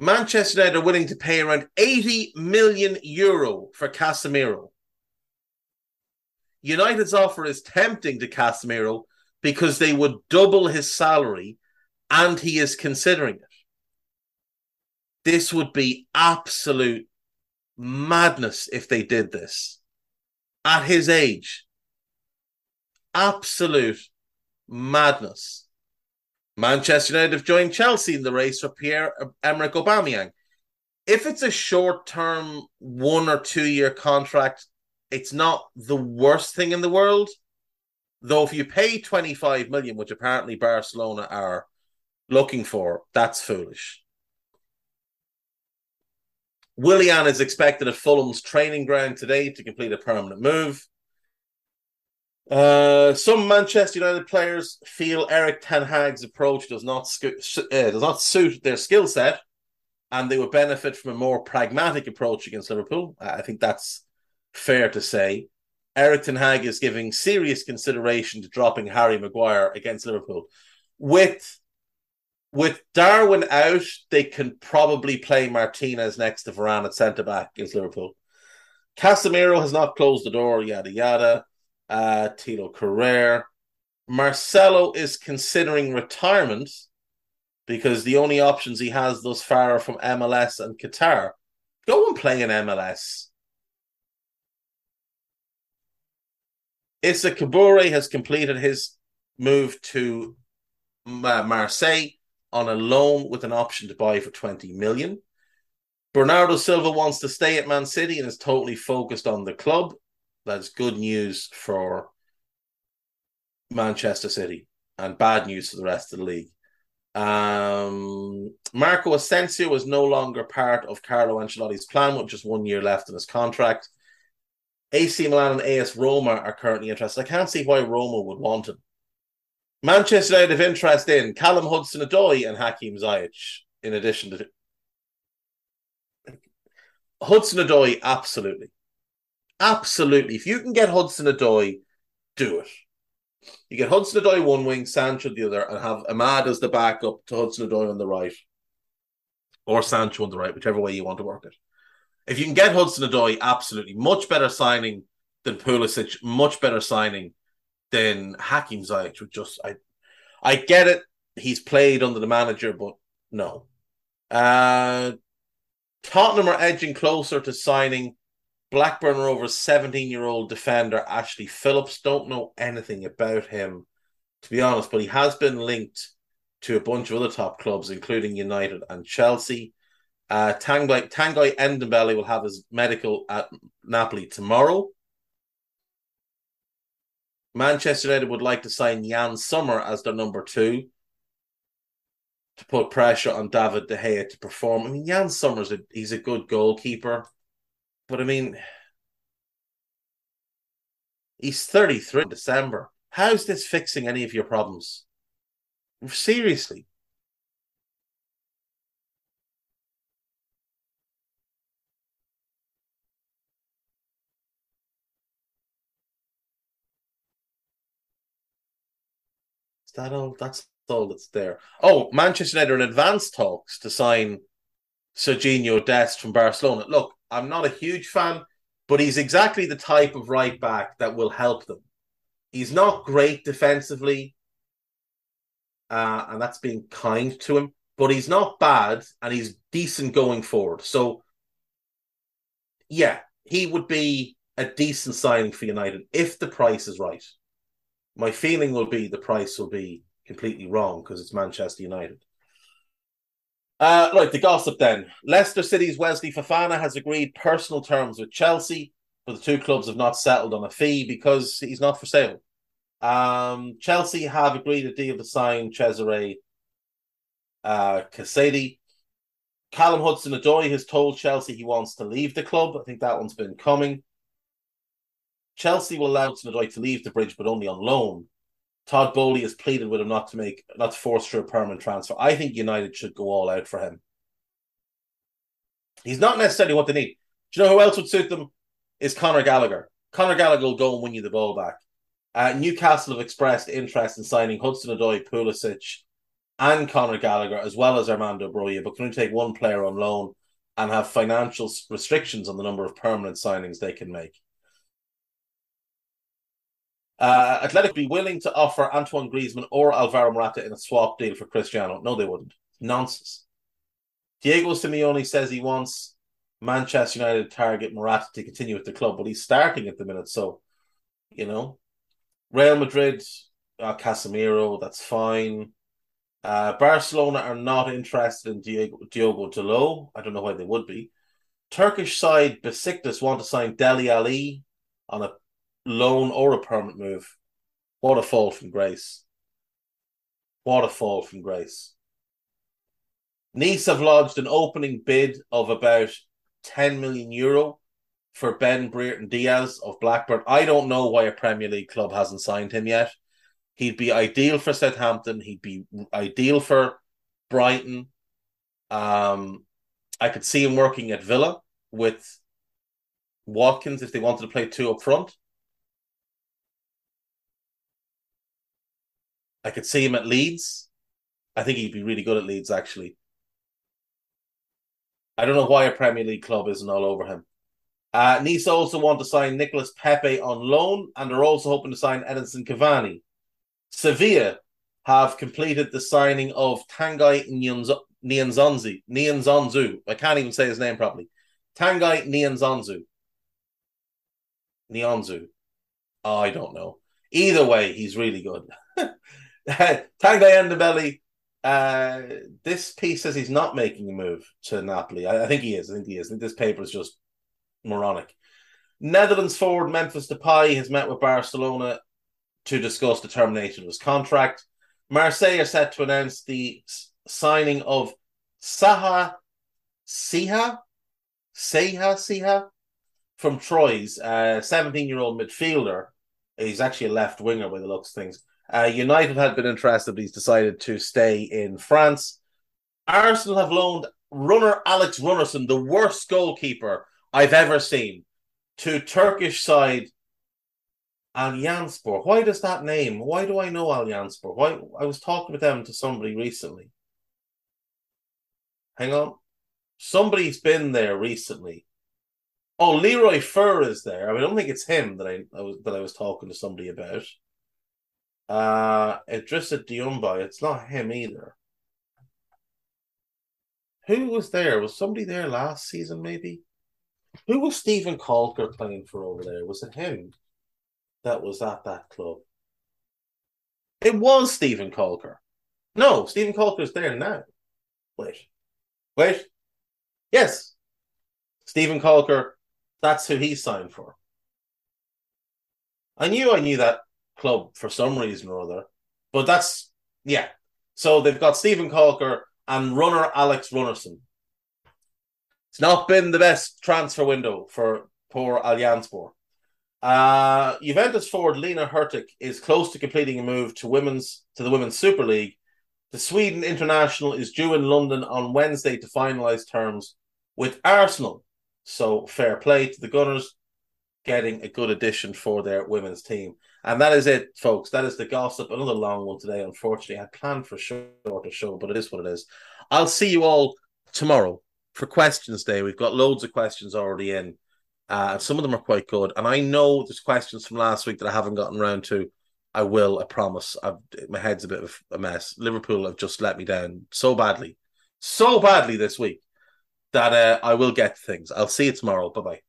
Manchester United are willing to pay around 80 million euro for Casemiro. United's offer is tempting to Casemiro because they would double his salary and he is considering it. This would be absolute madness if they did this at his age. Absolute Madness. Manchester United have joined Chelsea in the race for Pierre Emerick Aubameyang. If it's a short-term one or two-year contract, it's not the worst thing in the world. Though if you pay 25 million, which apparently Barcelona are looking for, that's foolish. Willian is expected at Fulham's training ground today to complete a permanent move. Uh, some Manchester United players feel Erik Ten Hag's approach does not uh, does not suit their skill set, and they would benefit from a more pragmatic approach against Liverpool. I think that's fair to say. Erik Ten Hag is giving serious consideration to dropping Harry Maguire against Liverpool. With with Darwin out, they can probably play Martinez next to Varane at centre back against Liverpool. Casemiro has not closed the door, yada yada. Uh, Tilo Kehrer. Marcelo is considering retirement because the only options he has thus far are from MLS and Qatar. Go and play in MLS. Issa Kabore has completed his move to uh, Marseille on a loan with an option to buy for 20 million. Bernardo Silva wants to stay at Man City and is totally focused on the club. That's good news for Manchester City and bad news for the rest of the league. Um, Marco Asensio is no longer part of Carlo Ancelotti's plan with just one year left in his contract. AC Milan and AS Roma are currently interested. I can't see why Roma would want him. Manchester United have interest in Callum Hudson-Odoi and Hakim Ziyech, in addition to Hudson-Odoi, absolutely. Absolutely. If you can get Hudson-Odoi, do it. You get Hudson-Odoi one wing, Sancho the other, and have Amad as the backup to Hudson-Odoi on the right. Or Sancho on the right, whichever way you want to work it. If you can get Hudson-Odoi, absolutely. Much better signing than Pulisic, much better signing than Hakim Ziyech which just I I get it. He's played under the manager, but no. Uh Tottenham are edging closer to signing Blackburn Rovers 17 year old defender Ashley Phillips. Don't know anything about him, to be honest, but he has been linked to a bunch of other top clubs, including United and Chelsea. Uh, Tanguy, Tanguy Ndombele will have his medical at Napoli tomorrow. Manchester United would like to sign Yann Sommer as their number two to put pressure on David De Gea to perform. I mean, Yann Sommer's a, he's a good goalkeeper, but I mean, he's 33 in December. How's this fixing any of your problems? Seriously. Is that all? That's all that's there. Oh, Manchester United are in advanced talks to sign Sergiño Dest from Barcelona. Look, I'm not a huge fan, but he's exactly the type of right back that will help them. He's not great defensively, uh, and that's being kind to him, but he's not bad and he's decent going forward. So, yeah, he would be a decent signing for United if the price is right my feeling will be the price will be completely wrong because it's Manchester United. Uh, right, the gossip then. Leicester City's Wesley Fofana has agreed personal terms with Chelsea, but the two clubs have not settled on a fee because he's not for sale. Um, Chelsea have agreed a deal to sign Cesare uh. Callum Hudson-Odoi has told Chelsea he wants to leave the club. I think that one's been coming. Chelsea will allow Snodoi to leave the bridge, but only on loan. Todd Boehly has pleaded with him not to make not to force through a permanent transfer. I think United should go all out for him. He's not necessarily what they need. Do you know who else would suit them? Is Conor Gallagher. Conor Gallagher will go and win you the ball back. Uh, Newcastle have expressed interest in signing Hudson-Odoi, Pulisic, and Conor Gallagher, as well as Armando Broja, but can only take one player on loan and have financial restrictions on the number of permanent signings they can make. Uh, Athletic be willing to offer Antoine Griezmann or Alvaro Morata in a swap deal for Cristiano. No, they wouldn't. Nonsense. Diego Simeone says he wants Manchester United target Morata to continue with the club, but he's starting at the minute. So, you know, Real Madrid uh, Casemiro. That's fine. Uh, Barcelona are not interested in Diego, Diogo Dalot. I don't know why they would be. Turkish side Besiktas want to sign Dele Alli on a loan or a permanent move. What a fall from grace. What a fall from grace. Nice have lodged an opening bid of about 10 million euro for Ben Brereton Diaz of Blackburn. I don't know why a Premier League club hasn't signed him yet. He'd be ideal for Southampton. He'd be ideal for Brighton. Um, I could see him working at Villa with Watkins if they wanted to play two up front. I could see him at Leeds. I think he'd be really good at Leeds, actually. I don't know why a Premier League club isn't all over him. Uh, Nice also want to sign Nicolas Pepe on loan, and they're also hoping to sign Edinson Cavani. Sevilla have completed the signing of Tanguy Nianzonzi. Nianzonzu. I can't even say his name properly. Tanguy Nianzonzu. Nianzu. Oh, I don't know. Either way, he's really good. [LAUGHS] [LAUGHS] Tanguy Ndombele uh, this piece says he's not making a move to Napoli. I, I, think he is. I think he is. I think this paper is just moronic. Netherlands forward Memphis Depay has met with Barcelona to discuss the termination of his contract. Marseille are set to announce the signing of Saha Siha Seha Siha from Troyes, a 17 year old midfielder. He's actually a left winger by the looks of things. Uh, United had been interested, but he's decided to stay in France. Arsenal have loaned Rúnar Alex Rúnarsson, the worst goalkeeper I've ever seen, to Turkish side Alanyaspor. Why does that name? Why do I know Alanyaspor? Why I was talking with them to somebody recently. Hang on. Somebody's been there recently. Oh, Leroy Fer is there. I, mean, I don't think it's him that I, I was that I was talking to somebody about. Uh Idrissa Diumba, it's not him either. Who was there? Was somebody there last season, maybe? Who was Steven Caulker playing for over there? Was it him that was at that club? It was Steven Caulker. No, Steven Caulker's there now. Wait. Wait. Yes. Steven Caulker, that's who he signed for. I knew I knew that club for some reason or other. But that's yeah. So they've got Steven Caulker and Rúnar Alex Rúnarsson. It's not been the best transfer window for poor Alanyaspor. Uh, Juventus forward Lina Hurtig is close to completing a move to women's to the Women's Super League. The Sweden international is due in London on Wednesday to finalise terms with Arsenal. So fair play to the Gunners getting a good addition for their women's team. And that is it, folks. That is the gossip. Another long one today. Unfortunately, I planned for a shorter show, but it is what it is. I'll see you all tomorrow for questions day. We've got loads of questions already in. Uh, some of them are quite good. And I know there's questions from last week that I haven't gotten around to. I will, I promise. I've, my head's a bit of a mess. Liverpool have just let me down so badly, so badly this week that uh, I will get things. I'll see you tomorrow. Bye bye.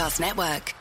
Podcast Network.